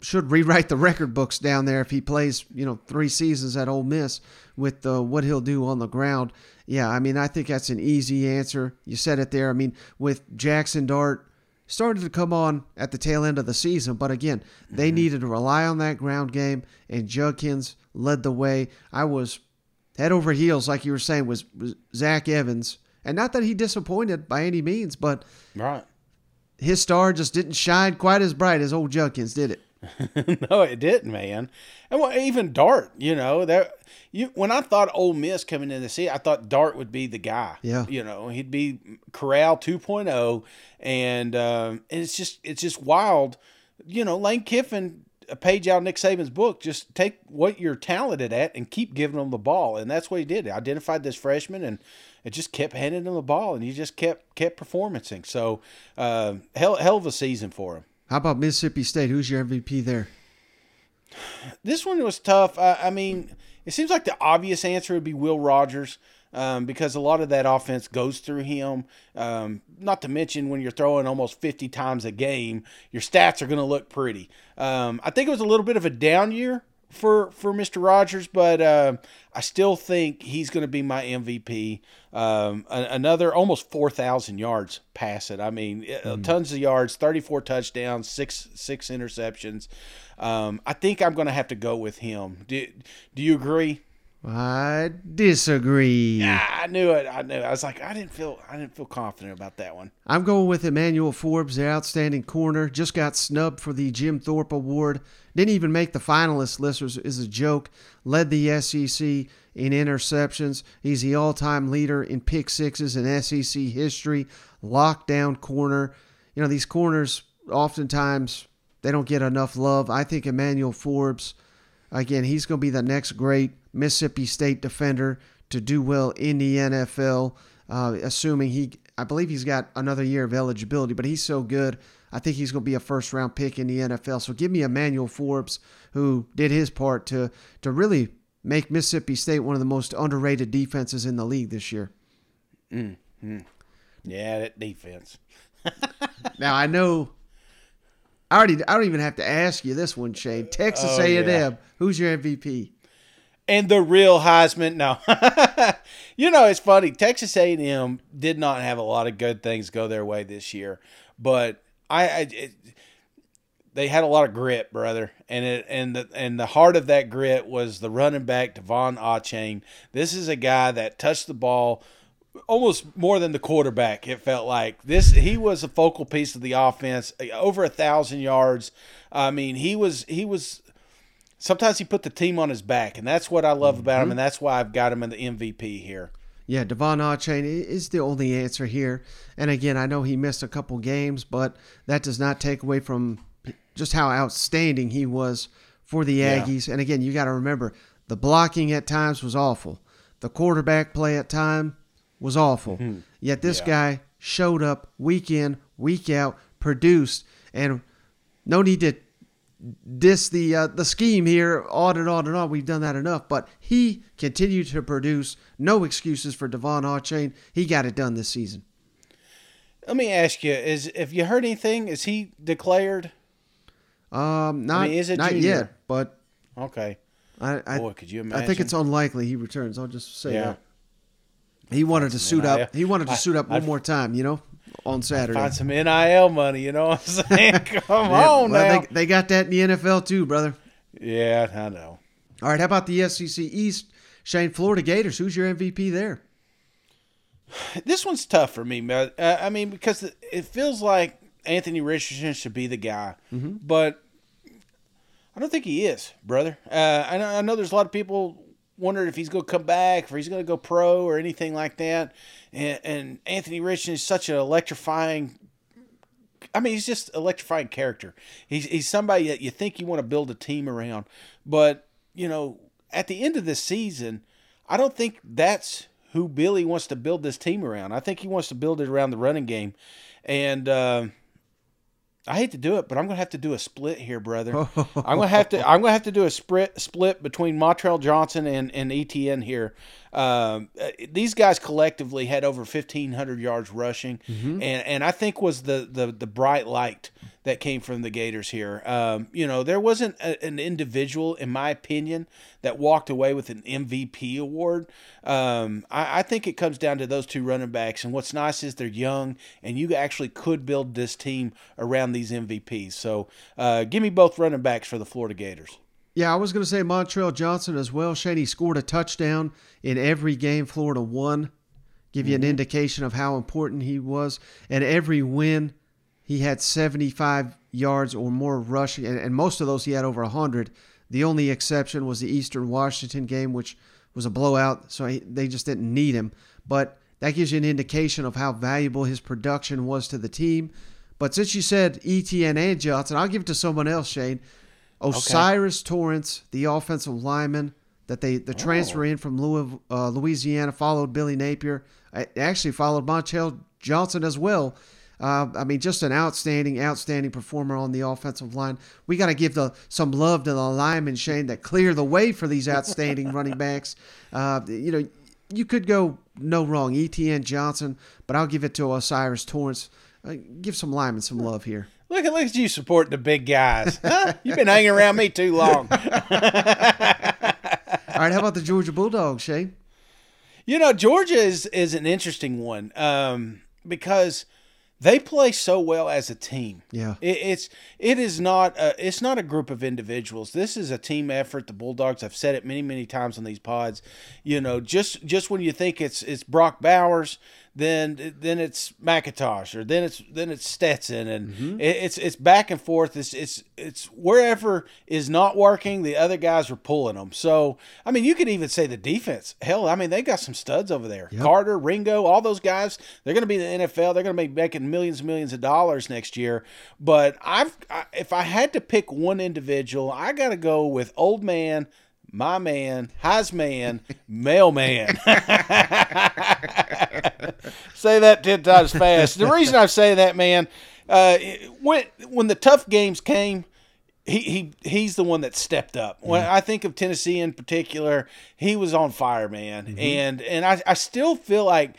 should rewrite the record books down there if he plays, you know, three seasons at Ole Miss with uh, what he'll do on the ground. Yeah, I mean, I think that's an easy answer. You said it there. I mean, with Jaxson Dart started to come on at the tail end of the season, but again, they needed to rely on that ground game, and Judkins led the way. I was head over heels, like you were saying, was, was Zach Evans. And not that he disappointed by any means, but
Right.
his star just didn't shine quite as bright as old Judkins did it. *laughs*
no, it didn't, man. And well, even Dart, you know, there. You when I thought Ole Miss coming in the season, I thought Dart would be the guy.
Yeah.
you know, he'd be Corral 2.0, and um, and it's just it's just wild. You know, Lane Kiffin, a page out of Nick Saban's book, just take what you're talented at and keep giving them the ball, and that's what he did. He identified this freshman and. It just kept handing him the ball, and he just kept kept performing. So, uh, hell, hell of a season for him.
How about Mississippi State? Who's your MVP there?
This one was tough. I, I mean, it seems like the obvious answer would be Will Rogers um, because a lot of that offense goes through him. Um, not to mention when you're throwing almost 50 times a game, your stats are going to look pretty. Um, I think it was a little bit of a down year for for Mr. Rogers, but uh, I still think he's going to be my MVP. Um, another almost four thousand yards pass it. I mean, uh tons of yards, thirty four touchdowns, six six interceptions. Um, I think I'm going to have to go with him. Do Do you agree?
I disagree.
Ah, I knew it. I knew. It. I was like, I didn't feel. I didn't feel confident about that one.
I'm going with Emmanuel Forbes, the outstanding corner. Just got snubbed for the Jim Thorpe Award. Didn't even make the finalist list. Was is a joke. Led the SEC in interceptions. He's the all-time leader in pick sixes in SEC history. Lockdown corner. You know these corners oftentimes they don't get enough love. I think Emmanuel Forbes, again, he's going to be the next great Mississippi State defender to do well in the NFL. Uh, assuming he, I believe he's got another year of eligibility, but he's so good. I think he's going to be a first round pick in the NFL. So give me Emmanuel Forbes, who did his part to to really make Mississippi State one of the most underrated defenses in the league this year.
Yeah, that defense. *laughs*
Now I know. I already. I don't even have to ask you this one, Shane. Texas
Oh,
A&M.
yeah.
Who's your MVP?
And the real Heisman. No, *laughs* you know it's funny. Texas A and M did not have a lot of good things go their way this year, but I, I it, they had a lot of grit, brother, and it and the and the heart of that grit was the running back Devon Achane. This is a guy that touched the ball almost more than the quarterback. It felt like this. He was a focal piece of the offense. Over a thousand yards. I mean, he was he was sometimes he put the team on his back, and that's what I love about him, mm-hmm. and that's why I've got him in the MVP here.
Yeah, Devon Achane is the only answer here. And again, I know he missed a couple games, but that does not take away from just how outstanding he was for the
Yeah.
Aggies. And again, you got to remember the blocking at times was awful. The quarterback play at time was awful. Mm-hmm. Yet this
Yeah.
guy showed up week in, week out, produced, and no need to diss the uh, the scheme here on and on and on. We've done that enough. But he continued to produce. No excuses for Devon Achane. He got it done this season.
Let me ask you: Is if you heard anything? Is he declared?
Um, not
mean, is it
not
junior?
yet, but
Okay.
I I,
Boy, could you imagine?
I think it's unlikely he returns. I'll just say
Yeah.
that. He wanted to suit up. He wanted to suit up one more time, you know, on Saturday.
Find some NIL money. You know what I'm *laughs* saying? Come
Yeah,
on
well,
now.
They, they got that in the NFL too, brother.
yeah, I know.
All right, how about the SEC East? Shane, Florida Gators. Who's your MVP there? *sighs*
This one's tough for me, man. Uh, I mean, because it- feels like Anthony Richardson should be the guy, but I don't think he is, brother. Uh, I, know, I know there's a lot of people wondering if he's going to come back, or he's going to go pro, or anything like that. And, and Anthony Richardson is such an electrifying. I mean, he's just electrifying character. He's he's somebody that you think you want to build a team around, but you know, at the end of this season, I don't think that's who Billy wants to build this team around. I think he wants to build it around the running game, and uh, I hate to do it, but I'm gonna have to do a split here, brother. *laughs* I'm gonna have to. I'm gonna have to do a split split between Montrell Johnson and and ETN here. Um, uh, these guys collectively had over 1,500 yards rushing, and and I think was the the the bright light that came from the Gators here. Um, you know, there wasn't a, an individual, in my opinion, that walked away with an MVP award. Um, I, I think it comes down to those two running backs. And what's nice is they're young, and you actually could build this team around these MVPs. So uh, give me both running backs for the Florida Gators.
Yeah, I was going to say Montrell Johnson as well. Shane, he scored a touchdown in every game Florida won. Give you an indication of how important he was. And every win, he had 75 yards or more rushing, and, and most of those he had over 100. The only exception was the Eastern Washington game, which was a blowout, so he, they just didn't need him. But that gives you an indication of how valuable his production was to the team. But since you said ETN and Johnson, I'll give it to someone else, Shane. O'Cyrus Torrence, the offensive lineman that they the transfer in from Louis, uh, Louisiana, followed Billy Napier. I actually followed Montrell Johnson as well. Uh, I mean, just an outstanding, outstanding performer on the offensive line. We got to give the some love to the linemen, Shane, that clear the way for these outstanding *laughs* running backs. Uh, you know, you could go no wrong, ETN Johnson, but I'll give it to O'Cyrus Torrence. Uh, give some linemen some love here.
Look at look at you supporting the big guys. *laughs* Huh? You've been hanging around me too long. *laughs*
All right, how about the Georgia Bulldogs, Shane?
You know, Georgia is is an interesting one um, because they play so well as a team.
Yeah.
It, it's it is not a, it's not a group of individuals. This is a team effort. The Bulldogs. I've said it many many times on these pods. You know, just just when you think it's it's Brock Bowers, then then it's McIntosh or then it's then it's Stetson, and mm-hmm. it, it's it's back and forth. It's it's it's wherever is not working, the other guys are pulling them. So I mean, you could even say the defense. Hell, I mean, they got some studs over there. Carter, Ringo, all those guys. They're going to be in the NFL. They're going to be making millions and millions of dollars next year. But I've I, if I had to pick one individual, I got to go with old man. My man, Heisman, *laughs* mailman. *laughs* say that ten times fast. The reason I say that, man, uh, when when the tough games came, he, he he's the one that stepped up. When I think of Tennessee in particular, he was on fire, man. And and I, I still feel like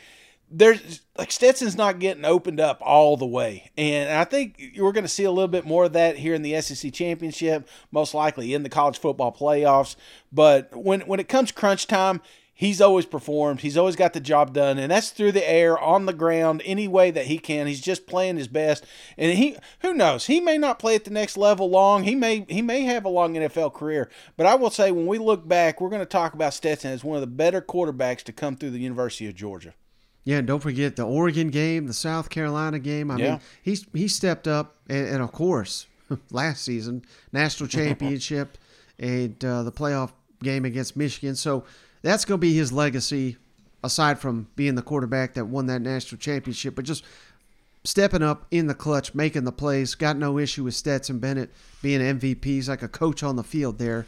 there's like Stetson's not getting opened up all the way. And I think we're going to see a little bit more of that here in the SEC championship, most likely in the college football playoffs. But when when it comes crunch time, he's always performed. He's always got the job done, and that's through the air, on the ground, any way that he can. He's just playing his best, and he who knows he may not play at the next level long. He may he may have a long NFL career, but I will say when we look back, we're going to talk about Stetson as one of the better quarterbacks to come through the University of Georgia.
Yeah, and don't forget the Oregon game, the South Carolina game. I
Yeah.
mean, he's he stepped up, and, and of course, *laughs* last season national *laughs* championship and uh, the playoff game against Michigan. So that's going to be his legacy, aside from being the quarterback that won that national championship. But just stepping up in the clutch, making the plays. Got no issue with Stetson Bennett being MVP. He's like a coach on the field there.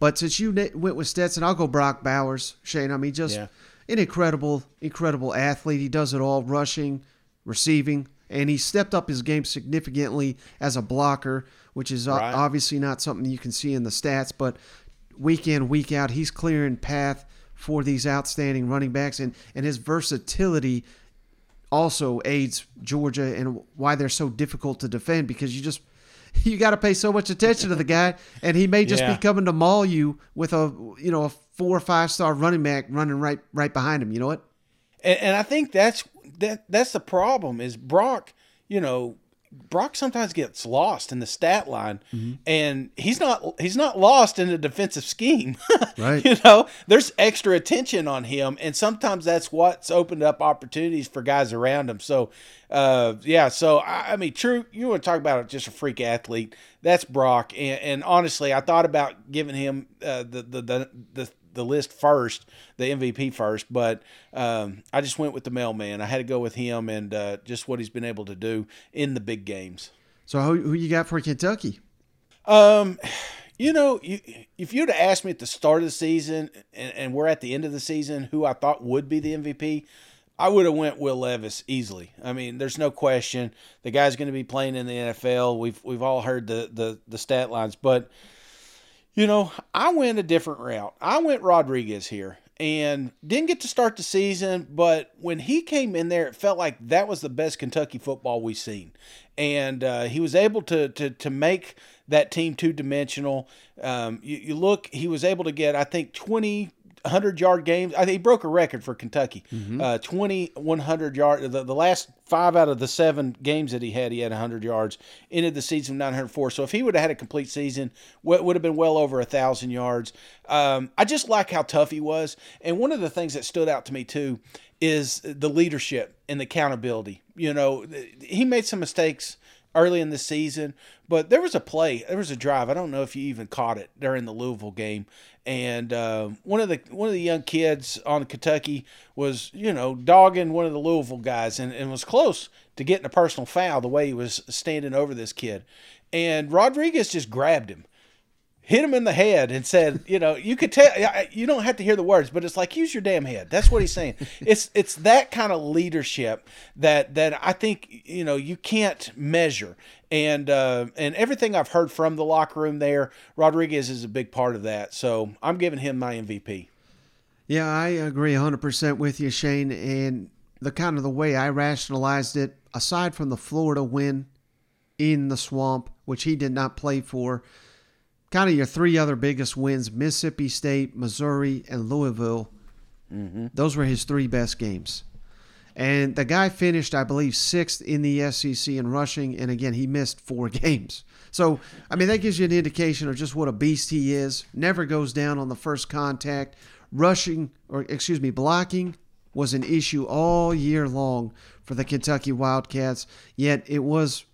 But since you went with Stetson, I'll go Brock Bowers. Shane, I mean, just
Yeah.
an incredible, incredible athlete. He does it all rushing, receiving, and he stepped up his game significantly as a blocker which is
Right.
obviously not something you can see in the stats, but week in, week out, he's clearing path for these outstanding running backs, and, and his versatility also aids Georgia and why they're so difficult to defend because you just *laughs* you got to pay so much attention to the guy, and he may just
Yeah.
be coming to maul you with a you know a four or five star running back running right right behind him. You know what?
and, and I think that's that that's the problem is Brock. You know, Brock sometimes gets lost in the stat line,
Mm-hmm.
and he's not he's not lost in the defensive scheme. *laughs*
Right.
you know, there's extra attention on him, and sometimes that's what's opened up opportunities for guys around him. So, uh, yeah. So I, I mean, true. You want to talk about just a freak athlete? That's Brock, and, and honestly, I thought about giving him uh, the, the the the the list first, the MVP first, but um, I just went with the mailman. I had to go with him and uh, just what he's been able to do in the big games.
So who, who you got for Kentucky?
Um, you know, you, if you'd have asked me at the start of the season, and, and we're at the end of the season, who I thought would be the MVP, I would have went Will Levis easily. I mean, there's no question the guy's going to be playing in the NFL. We've we've all heard the the the stat lines, but you know, I went a different route. I went Rodriguez here and didn't get to start the season, but when he came in there, it felt like that was the best Kentucky football we've seen. And uh, he was able to, to, to make that team two dimensional. Um, you, you look, he was able to get, I think, 20, 100 yard games. I think he broke a record for Kentucky. Uh, 20, 100 yard. The, the last five out of the seven games that he had, he had 100 yards. Ended the season with 904. So if he would have had a complete season, w- would have been well over a thousand yards. Um, I just like how tough he was. And one of the things that stood out to me too is the leadership and the accountability. You know, he made some mistakes early in the season, but there was a play, there was a drive. I don't know if you even caught it during the Louisville game, and uh, one of the one of the young kids on Kentucky was you know dogging one of the Louisville guys, and, and was close to getting a personal foul the way he was standing over this kid, and Rodriguez just grabbed him hit him in the head and said, you know, you could tell you don't have to hear the words, but it's like use your damn head. That's what he's saying. *laughs* it's it's that kind of leadership that that I think you know you can't measure. And uh, and everything I've heard from the locker room there, Rodriguez is a big part of that. So I'm giving him my MVP.
Yeah, I agree 100% with you, Shane. And the kind of the way I rationalized it, aside from the Florida win in the swamp, which he did not play for, kind of your three other biggest wins Mississippi State, Missouri, and Louisville. Mm-hmm. Those were his three best games. And the guy finished, I believe, sixth in the SEC in rushing. And again, he missed four *laughs* games. So, I mean, that gives you an indication of just what a beast he is. Never goes down on the first contact. Rushing, or excuse me, blocking was an issue all year long for the Kentucky Wildcats. Yet it was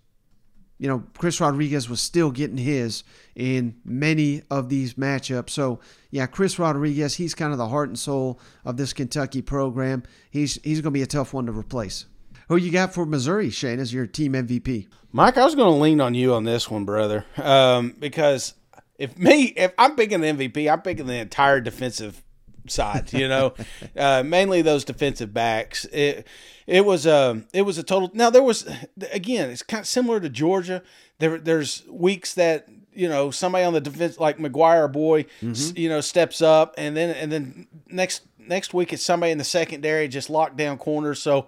you know, Chris Rodriguez was still getting his in many of these matchups. So, yeah, Chris Rodriguez, he's kind of the heart and soul of this Kentucky program. He's he's going to be a tough one to replace. Who you got for Missouri, Shane, as your team MVP?
Mike, I was going to lean on you on this one, brother, um, because if me, if I'm picking the MVP, I'm picking the entire defensive side. You know, *laughs* uh, mainly those defensive backs. It it was a it was a total. Now there was again, it's kind of similar to Georgia. There there's weeks that you know somebody on the defense like McGuire boy, s- you know, steps up, and then and then next next week it's somebody in the secondary just locked down corners. So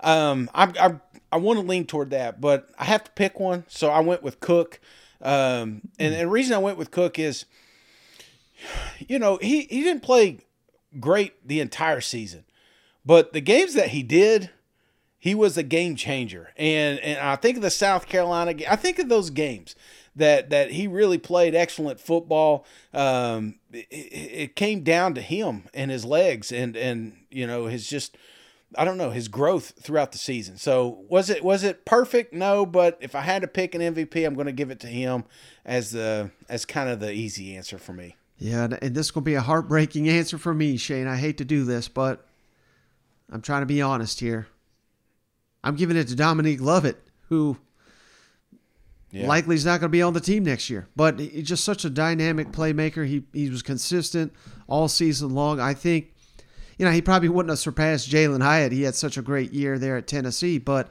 um, I I I want to lean toward that, but I have to pick one, so I went with Cook. Um, and, and the reason I went with Cook is, you know, he, he didn't play great the entire season, but the games that he did, he was a game changer. And and I think of the South Carolina. I think of those games that that he really played excellent football. Um, it, it came down to him and his legs and and you know his just I don't know his growth throughout the season. So was it was it perfect? No, but if I had to pick an MVP, I'm going to give it to him as the as kind of the easy answer for me.
Yeah, and- and this will be a heartbreaking answer for me, Shane. I hate to do this, but I'm trying to be honest here. I'm giving it to Dominique Lovett, who
Yeah.
likely is not going to be on the team next year. But he's just such a dynamic playmaker. He he was consistent all season long. I think, you know, he probably wouldn't have surpassed Jalin Hyatt. He had such a great year there at Tennessee. But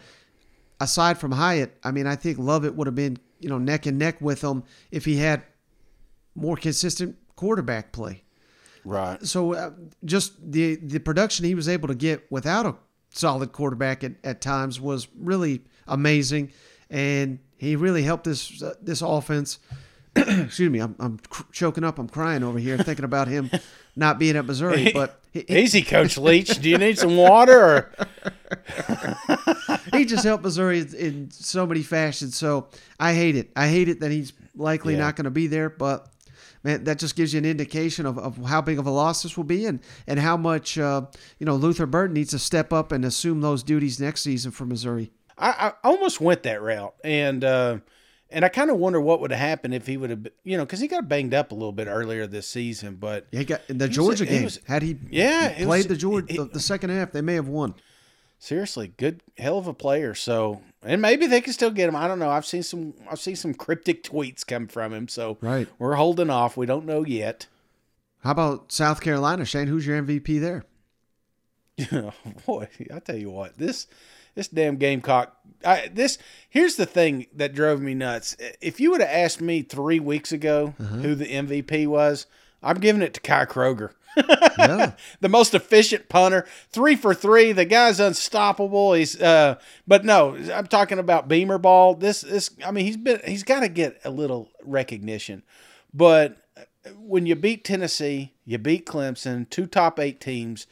aside from Hyatt, I mean, I think Lovett would have been you know, neck and neck with him if he had more consistent quarterback play.
Right.
So uh, just the the production he was able to get without a solid quarterback at, at times was really amazing, and he really helped this uh, this offense. *clears throat* Excuse me, I'm, I'm choking up. I'm crying over here thinking about him *laughs* not being at Missouri. But he, he-
Easy, Coach Leach. Do you need some water? Or *laughs*
he just helped Missouri in- in so many fashions. So I hate it. I hate it that he's likely
Yeah.
not going to be there. But man, that just gives you an indication of, of how big of a loss this will be, and and how much uh, you know Luther Burden needs to step up and assume those duties next season for Missouri.
I, I almost went that route, and uh, and I kind of wonder what would have happened if he would have, you know, because he got banged up a little bit earlier this season. But
Yeah, he got in the
He was
Georgia
he
game.
was-
had he
Yeah, it
played
was-
the Georgia
he-
the, the second half, they may have won.
Seriously, good hell of a player. So, and maybe they can still get him. I don't know. I've seen some. I've seen some cryptic tweets come from him. So
Right.
we're holding off. We don't know yet.
How about South Carolina, Shane? Who's your MVP there? *laughs*
Boy, I tell you what, this this damn Gamecock. I, this here's the thing that drove me nuts. If you would have asked me three weeks ago uh-huh. who the MVP was, I'm giving it to Kai
Kroeger. *laughs*
The most efficient punter, three for three. The guy's unstoppable. He's, uh, but no, I'm talking about Beamer ball. This, this, I mean, he's been, he's got to get a little recognition. But when you beat Tennessee, you beat Clemson, two top eight teams,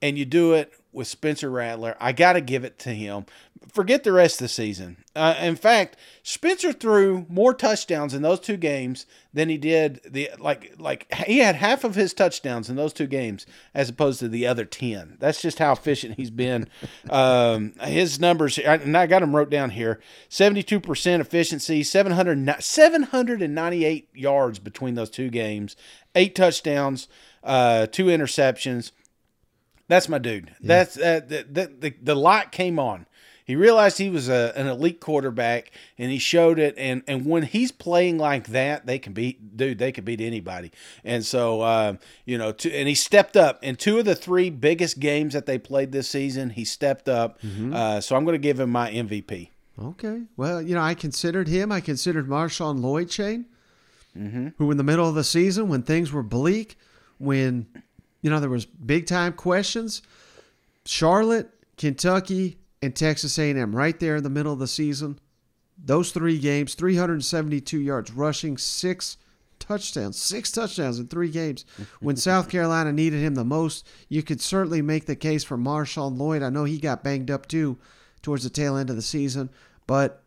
and you do it with Spencer Rattler, I got to give it to him. Forget the rest of the season. Uh, in fact, Spencer threw more touchdowns in those two games than he did the like like he had half of his touchdowns in those two games as opposed to the other ten. That's just how efficient he's been. *laughs* Um, his numbers, and I got them wrote down here: seventy-two percent efficiency, 700, 798 yards between those two games, eight touchdowns, uh, two interceptions. That's my dude. That's uh, the, the the the light came on. He realized he was a, an elite quarterback, and he showed it. And and when he's playing like that, they can beat dude. They can beat anybody. And so uh, you know, to, and he stepped up in two of the three biggest games that they played this season. He stepped up. Uh, so I'm going to give him my MVP.
Okay. Well, you know, I considered him. I considered Marshawn Lloyd, Shane, who in the middle of the season, when things were bleak, when you know there was big time questions, Charlotte, Kentucky, and Texas A&M right there in the middle of the season. Those three games, 372 yards rushing, six touchdowns, six touchdowns in three games. When *laughs* South Carolina needed him the most, you could certainly make the case for Marshawn Lloyd. I know he got banged up too towards the tail end of the season, but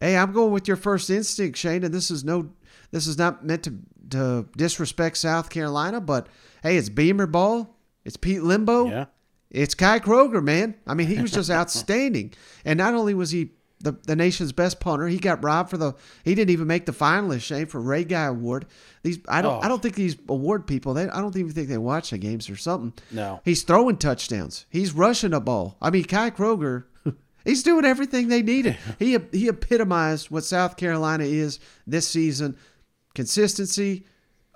hey, I'm going with your first instinct, Shane. And this is no, this is not meant to to disrespect South Carolina, but hey, it's Beamer ball, it's Pete Lembo,
Yeah.
it's Kai Kroeger, man. I mean, he was just *laughs* outstanding. And not only was he the, the nation's best punter, he got robbed for the. He didn't even make the finalist, Shane, for Ray Guy Award. These I don't I
Oh.
don't think these award people. They I don't even think they watch the games or something.
No.
he's throwing touchdowns. He's rushing a ball. I mean, Kai Kroeger. *laughs* He's doing everything they needed. *laughs* He he epitomized what South Carolina is this season: consistency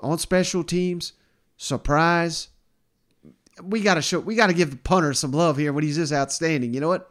on special teams, surprise, we got to show we got to give the punter some love here when he's just outstanding. You know what?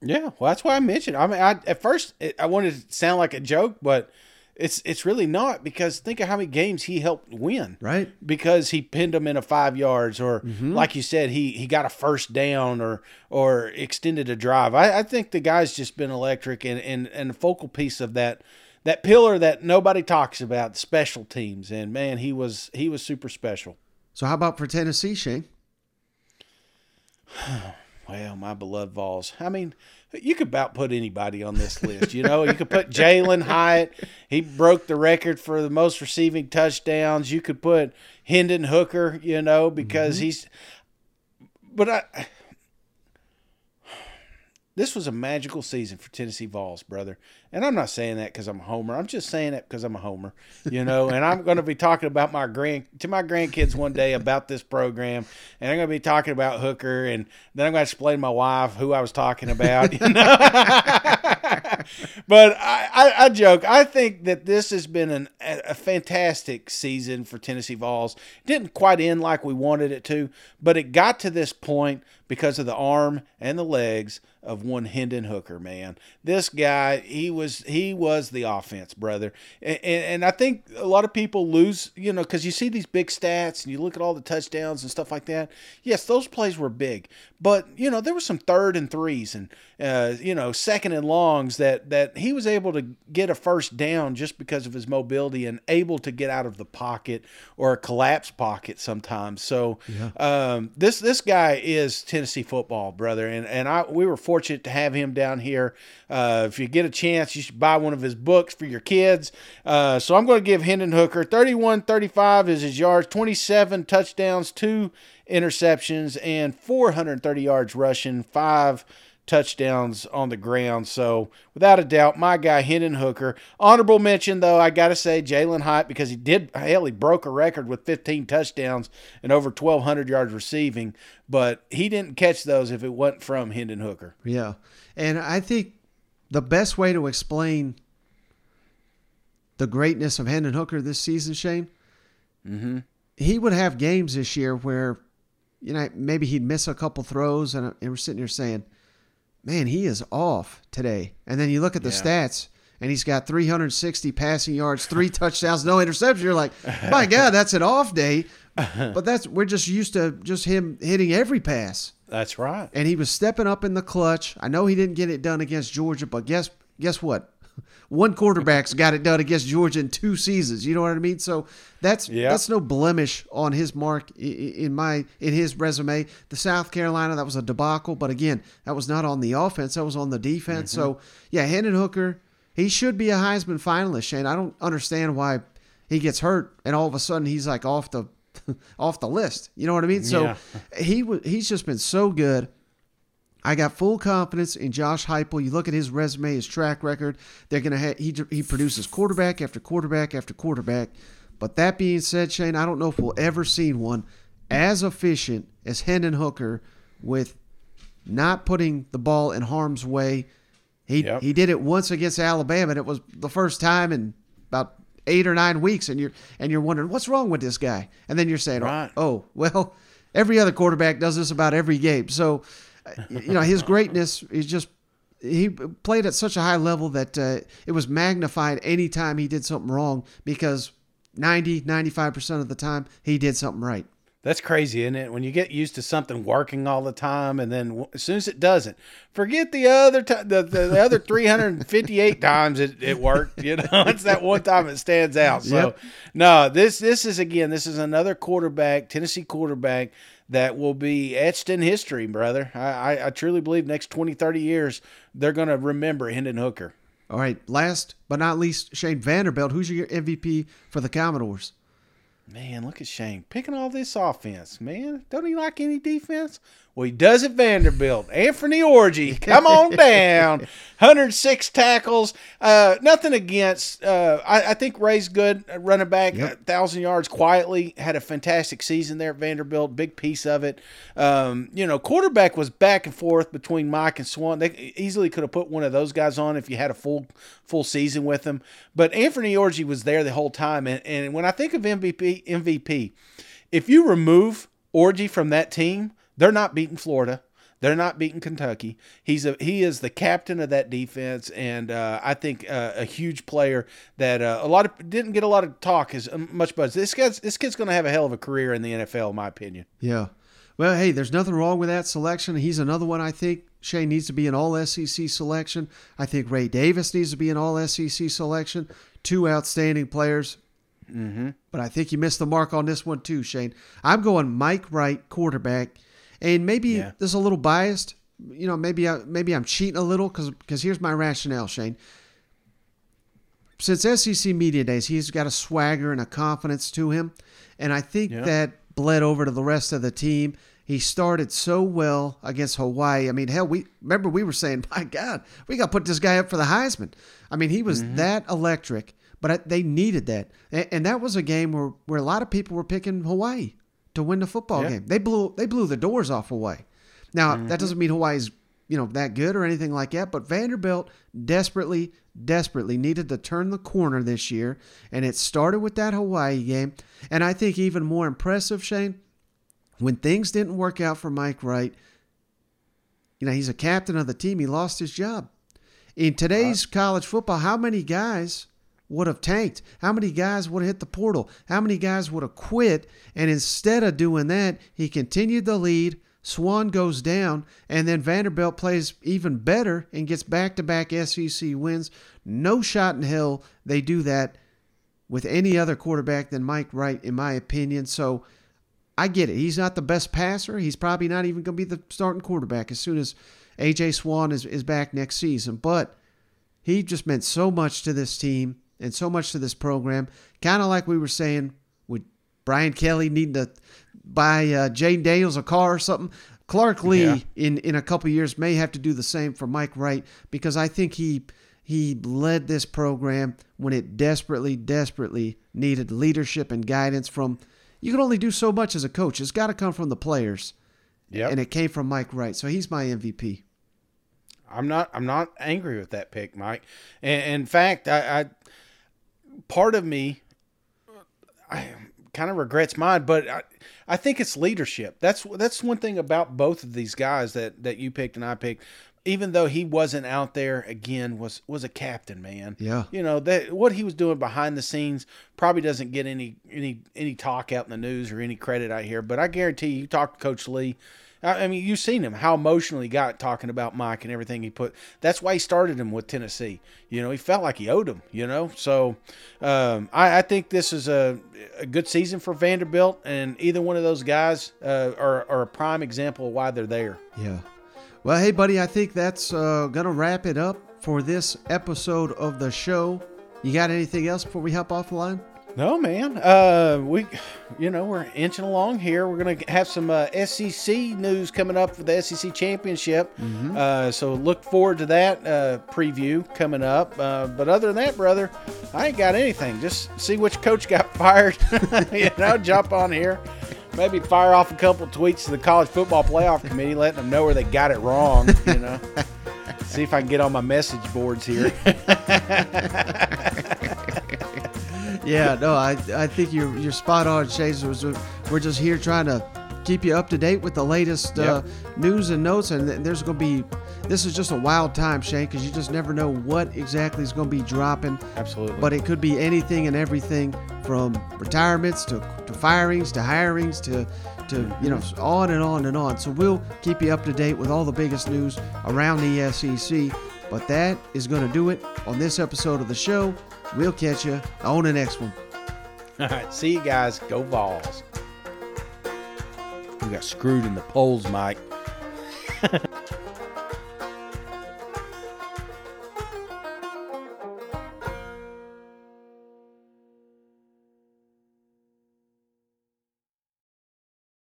Yeah, well, that's why I mentioned. I mean, I at first it, I wanted to sound like a joke, but it's it's really not because think of how many games he helped win.
Right.
Because he pinned them in a five yards, or mm-hmm. like you said, he he got a first down, or or extended a drive. I, I think the guy's just been electric, and and and the focal piece of that that pillar that nobody talks about, special teams, and man, he was he was super special.
So how about for Tennessee, Shane? *sighs*
Well, my beloved Vols. I mean, you could about put anybody on this list. You know, you could put *laughs* Jalin Hyatt. He broke the record for the most receiving touchdowns. You could put Hendon Hooker. You know, because mm-hmm. he's. But I. This was a magical season for Tennessee Vols, brother. And I'm not saying that because I'm a homer. I'm just saying that because I'm a homer, you know. and I'm going to be talking about my grand to my grandkids one day about this program, and I'm going to be talking about Hooker, and then I'm going to explain to my wife who I was talking about. You know? *laughs* but I, I, I joke. I think that this has been an, a fantastic season for Tennessee Vols. Didn't quite end like we wanted it to, but it got to this point because of the arm and the legs of one Hendon Hooker, man. This guy, he was he was the offense, brother. And, and I think a lot of people lose, you know, because you see these big stats and you look at all the touchdowns and stuff like that. Yes, those plays were big, but you know there were some third and threes and uh, you know second and longs that that he was able to get a first down just because of his mobility and able to get out of the pocket or a collapse pocket sometimes. So yeah. um, this this guy is Tennessee football, brother, and and I we were fortunate to have him down here. Uh, if you get a chance, you should buy one of his books for your kids. Uh, so I'm going to give Hendon Hooker 31 35 is his yards, 27 touchdowns, two interceptions, and 430 yards rushing, five touchdowns on the ground. So without a doubt, my guy Hendon Hooker. Honorable mention though, I gotta say Jalin Hyatt because he did hell he broke a record with 15 touchdowns and over 1,200 yards receiving, but he didn't catch those if it wasn't from Hendon Hooker.
Yeah, and I think the best way to explain the greatness of Hendon Hooker this season, Shane.
Mm-hmm.
He would have games this year where, you know, maybe he'd miss a couple throws, and, and we're sitting here saying, man, he is off today. And then you look at the yeah. stats, and he's got 360 passing yards, three *laughs* touchdowns, no interceptions. You're like, my God, that's an off day. *laughs* But that's we're just used to just him hitting every pass.
That's right.
And he was stepping up in the clutch. I know he didn't get it done against Georgia, but guess guess what? *laughs* One quarterback's got it done against Georgia in two seasons. You know what I mean? So that's yep. that's no blemish on his mark in my in his resume. The South Carolina that was a debacle, but again, that was not on the offense. That was on the defense. Mm-hmm. So yeah, Hendon Hooker, he should be a Heisman finalist. Shane, I don't understand why he gets hurt and all of a sudden he's like off the *laughs* off the list. You know what I mean? So yeah. he he's just been so good. I got full confidence in Josh Heupel. You look at his resume, his track record. They're gonna have he he produces quarterback after quarterback after quarterback. But that being said, Shane, I don't know if we'll ever see one as efficient as Hendon Hooker with not putting the ball in harm's way. He yep. he did it once against Alabama, and it was the first time in about eight or nine weeks, and you're and you're wondering what's wrong with this guy, and then you're saying, right. oh, well, every other quarterback does this about every game. So, you know, his greatness is just he played at such a high level that uh, it was magnified anytime he did something wrong because 90 95% of the time he did something right
that's crazy, isn't it? When you get used to something working all the time, and then as soon as it doesn't, forget the other t- the, the, the other *laughs* 358 times it, it worked. You know, *laughs* it's that one time it stands out. So, yep. no, this this is again, this is another quarterback, Tennessee quarterback that will be etched in history, brother. I, I, I truly believe next 20, 30 years they're going to remember Hendon Hooker.
All right, last but not least, Shane Vanderbilt. Who's your MVP for the Commodores?
Man, look at Shane picking all this offense. Man, don't he like any defense? Well, he does at Vanderbilt. Anthony Orji, come on *laughs* down. 106 tackles. Uh, nothing against. Uh, I, I, think Ray's good running back. Yep. 1,000 yards quietly. Had a fantastic season there at Vanderbilt. Big piece of it. Um, you know, quarterback was back and forth between Mike and Swann. They easily could have put one of those guys on if you had a full full season with them. But Anthony Orji was there the whole time. And, and when I think of MVP, MVP, if you remove Orji from that team – they're not beating Florida. They're not beating Kentucky. He's a he is the captain of that defense, and uh, I think uh, a huge player that uh, a lot of didn't get a lot of talk as um, much buzz. This guy's this kid's going to have a hell of a career in the NFL, in my opinion.
Yeah. Well, hey, there's nothing wrong with that selection. He's another one I think Shane needs to be an All SEC selection. I think Ray Davis needs to be an All SEC selection. Two outstanding players.
Mm-hmm.
But I think you missed the mark on this one too, Shane. I'm going Mike Wright, quarterback and maybe yeah. this is a little biased. You know, maybe I, maybe I'm cheating a little because because here's my rationale, Shane. Since SEC media days, he's got a swagger and a confidence to him, and I think yeah. that bled over to the rest of the team. He started so well against Hawaii. I mean, hell, we remember we were saying, *laughs* "My God, we got to put this guy up for the Heisman." I mean, he was mm-hmm. that electric, but they needed that, and that was a game where where a lot of people were picking Hawaii to win the football yeah. game. They blew they blew the doors off Hawaii. Now mm-hmm. that doesn't mean Hawaii's you know, that good or anything like that, but Vanderbilt desperately, desperately needed to turn the corner this year, and it started with that Hawaii game. And I think even more impressive, Shane, when things didn't work out for Mike Wright, you know, he's a captain of the team, he lost his job. In today's college football, how many guys would have tanked? How many guys would have hit the portal? How many guys would have quit? And instead of doing that, he continued the lead. Swann goes down, and then Vanderbilt plays even better and gets back to back SEC wins. No shot in hell they do that with any other quarterback than Mike Wright, in my opinion. So I get it. He's not the best passer. He's probably not even going to be the starting quarterback as soon as A.J. Swann is, is back next season. But he just meant so much to this team and so much to this program. Kind of like we were saying with Brian Kelly needing to buy uh, Jayden Daniels a car or something. Clark Lea
Yeah.
in, in a couple years may have to do the same for Mike Wright because I think he he led this program when it desperately, desperately needed leadership and guidance from. You can only do so much as a coach. It's got to come from the players,
Yep.
and it came from Mike Wright. So he's my MVP.
I'm not. I'm not angry with that pick, Mike. And, in fact, I, I part of me, I kind of regrets mine, but I, I think it's leadership. That's that's one thing about both of these guys that that you picked and I picked. Even though he wasn't out there again, was was a captain, man.
Yeah.
you know that what he was doing behind the scenes probably doesn't get any any any talk out in the news or any credit out here. But I guarantee you, you talk to Coach Lea. I mean, you've seen him how emotional he got talking about Mike and everything he put. That's why he started him with Tennessee. You know, he felt like he owed him. You know, so um, I, I think this is a, a good season for Vanderbilt, and either one of those guys uh, are, are a prime example of why they're there.
Yeah. Well, hey, buddy, I think that's uh, to wrap it up for this episode of the show. You got anything else before we hop off the line?
No, man. Uh, we, you know, we're inching along here. We're gonna have some uh, SEC news coming up for the SEC championship. Uh, so look forward to that uh, preview coming up. Uh, but other than that, brother, I ain't got anything. Just see which coach got *laughs* fired. *laughs* you know, jump on here. Maybe fire off a couple tweets to the college football playoff committee, letting them know where they got it wrong. You know, *laughs* see if I can get on my message boards here.
Yeah, no, I I think you're you're spot on, Chase. Was- We're just here trying to keep you up to date with the latest uh, news and notes, and there's going to be this is just a wild time, Shane, because you just never know what exactly is going to be dropping.
Absolutely.
But it could be anything and everything from retirements to, to firings to hirings to to you know on and on and on. So we'll keep you up to date with all the biggest news around the SEC. But that is going to do it on this episode of the show. We'll catch you on the next one.
All right, see you guys. Go Vols. We got screwed in the polls, Mike. *laughs*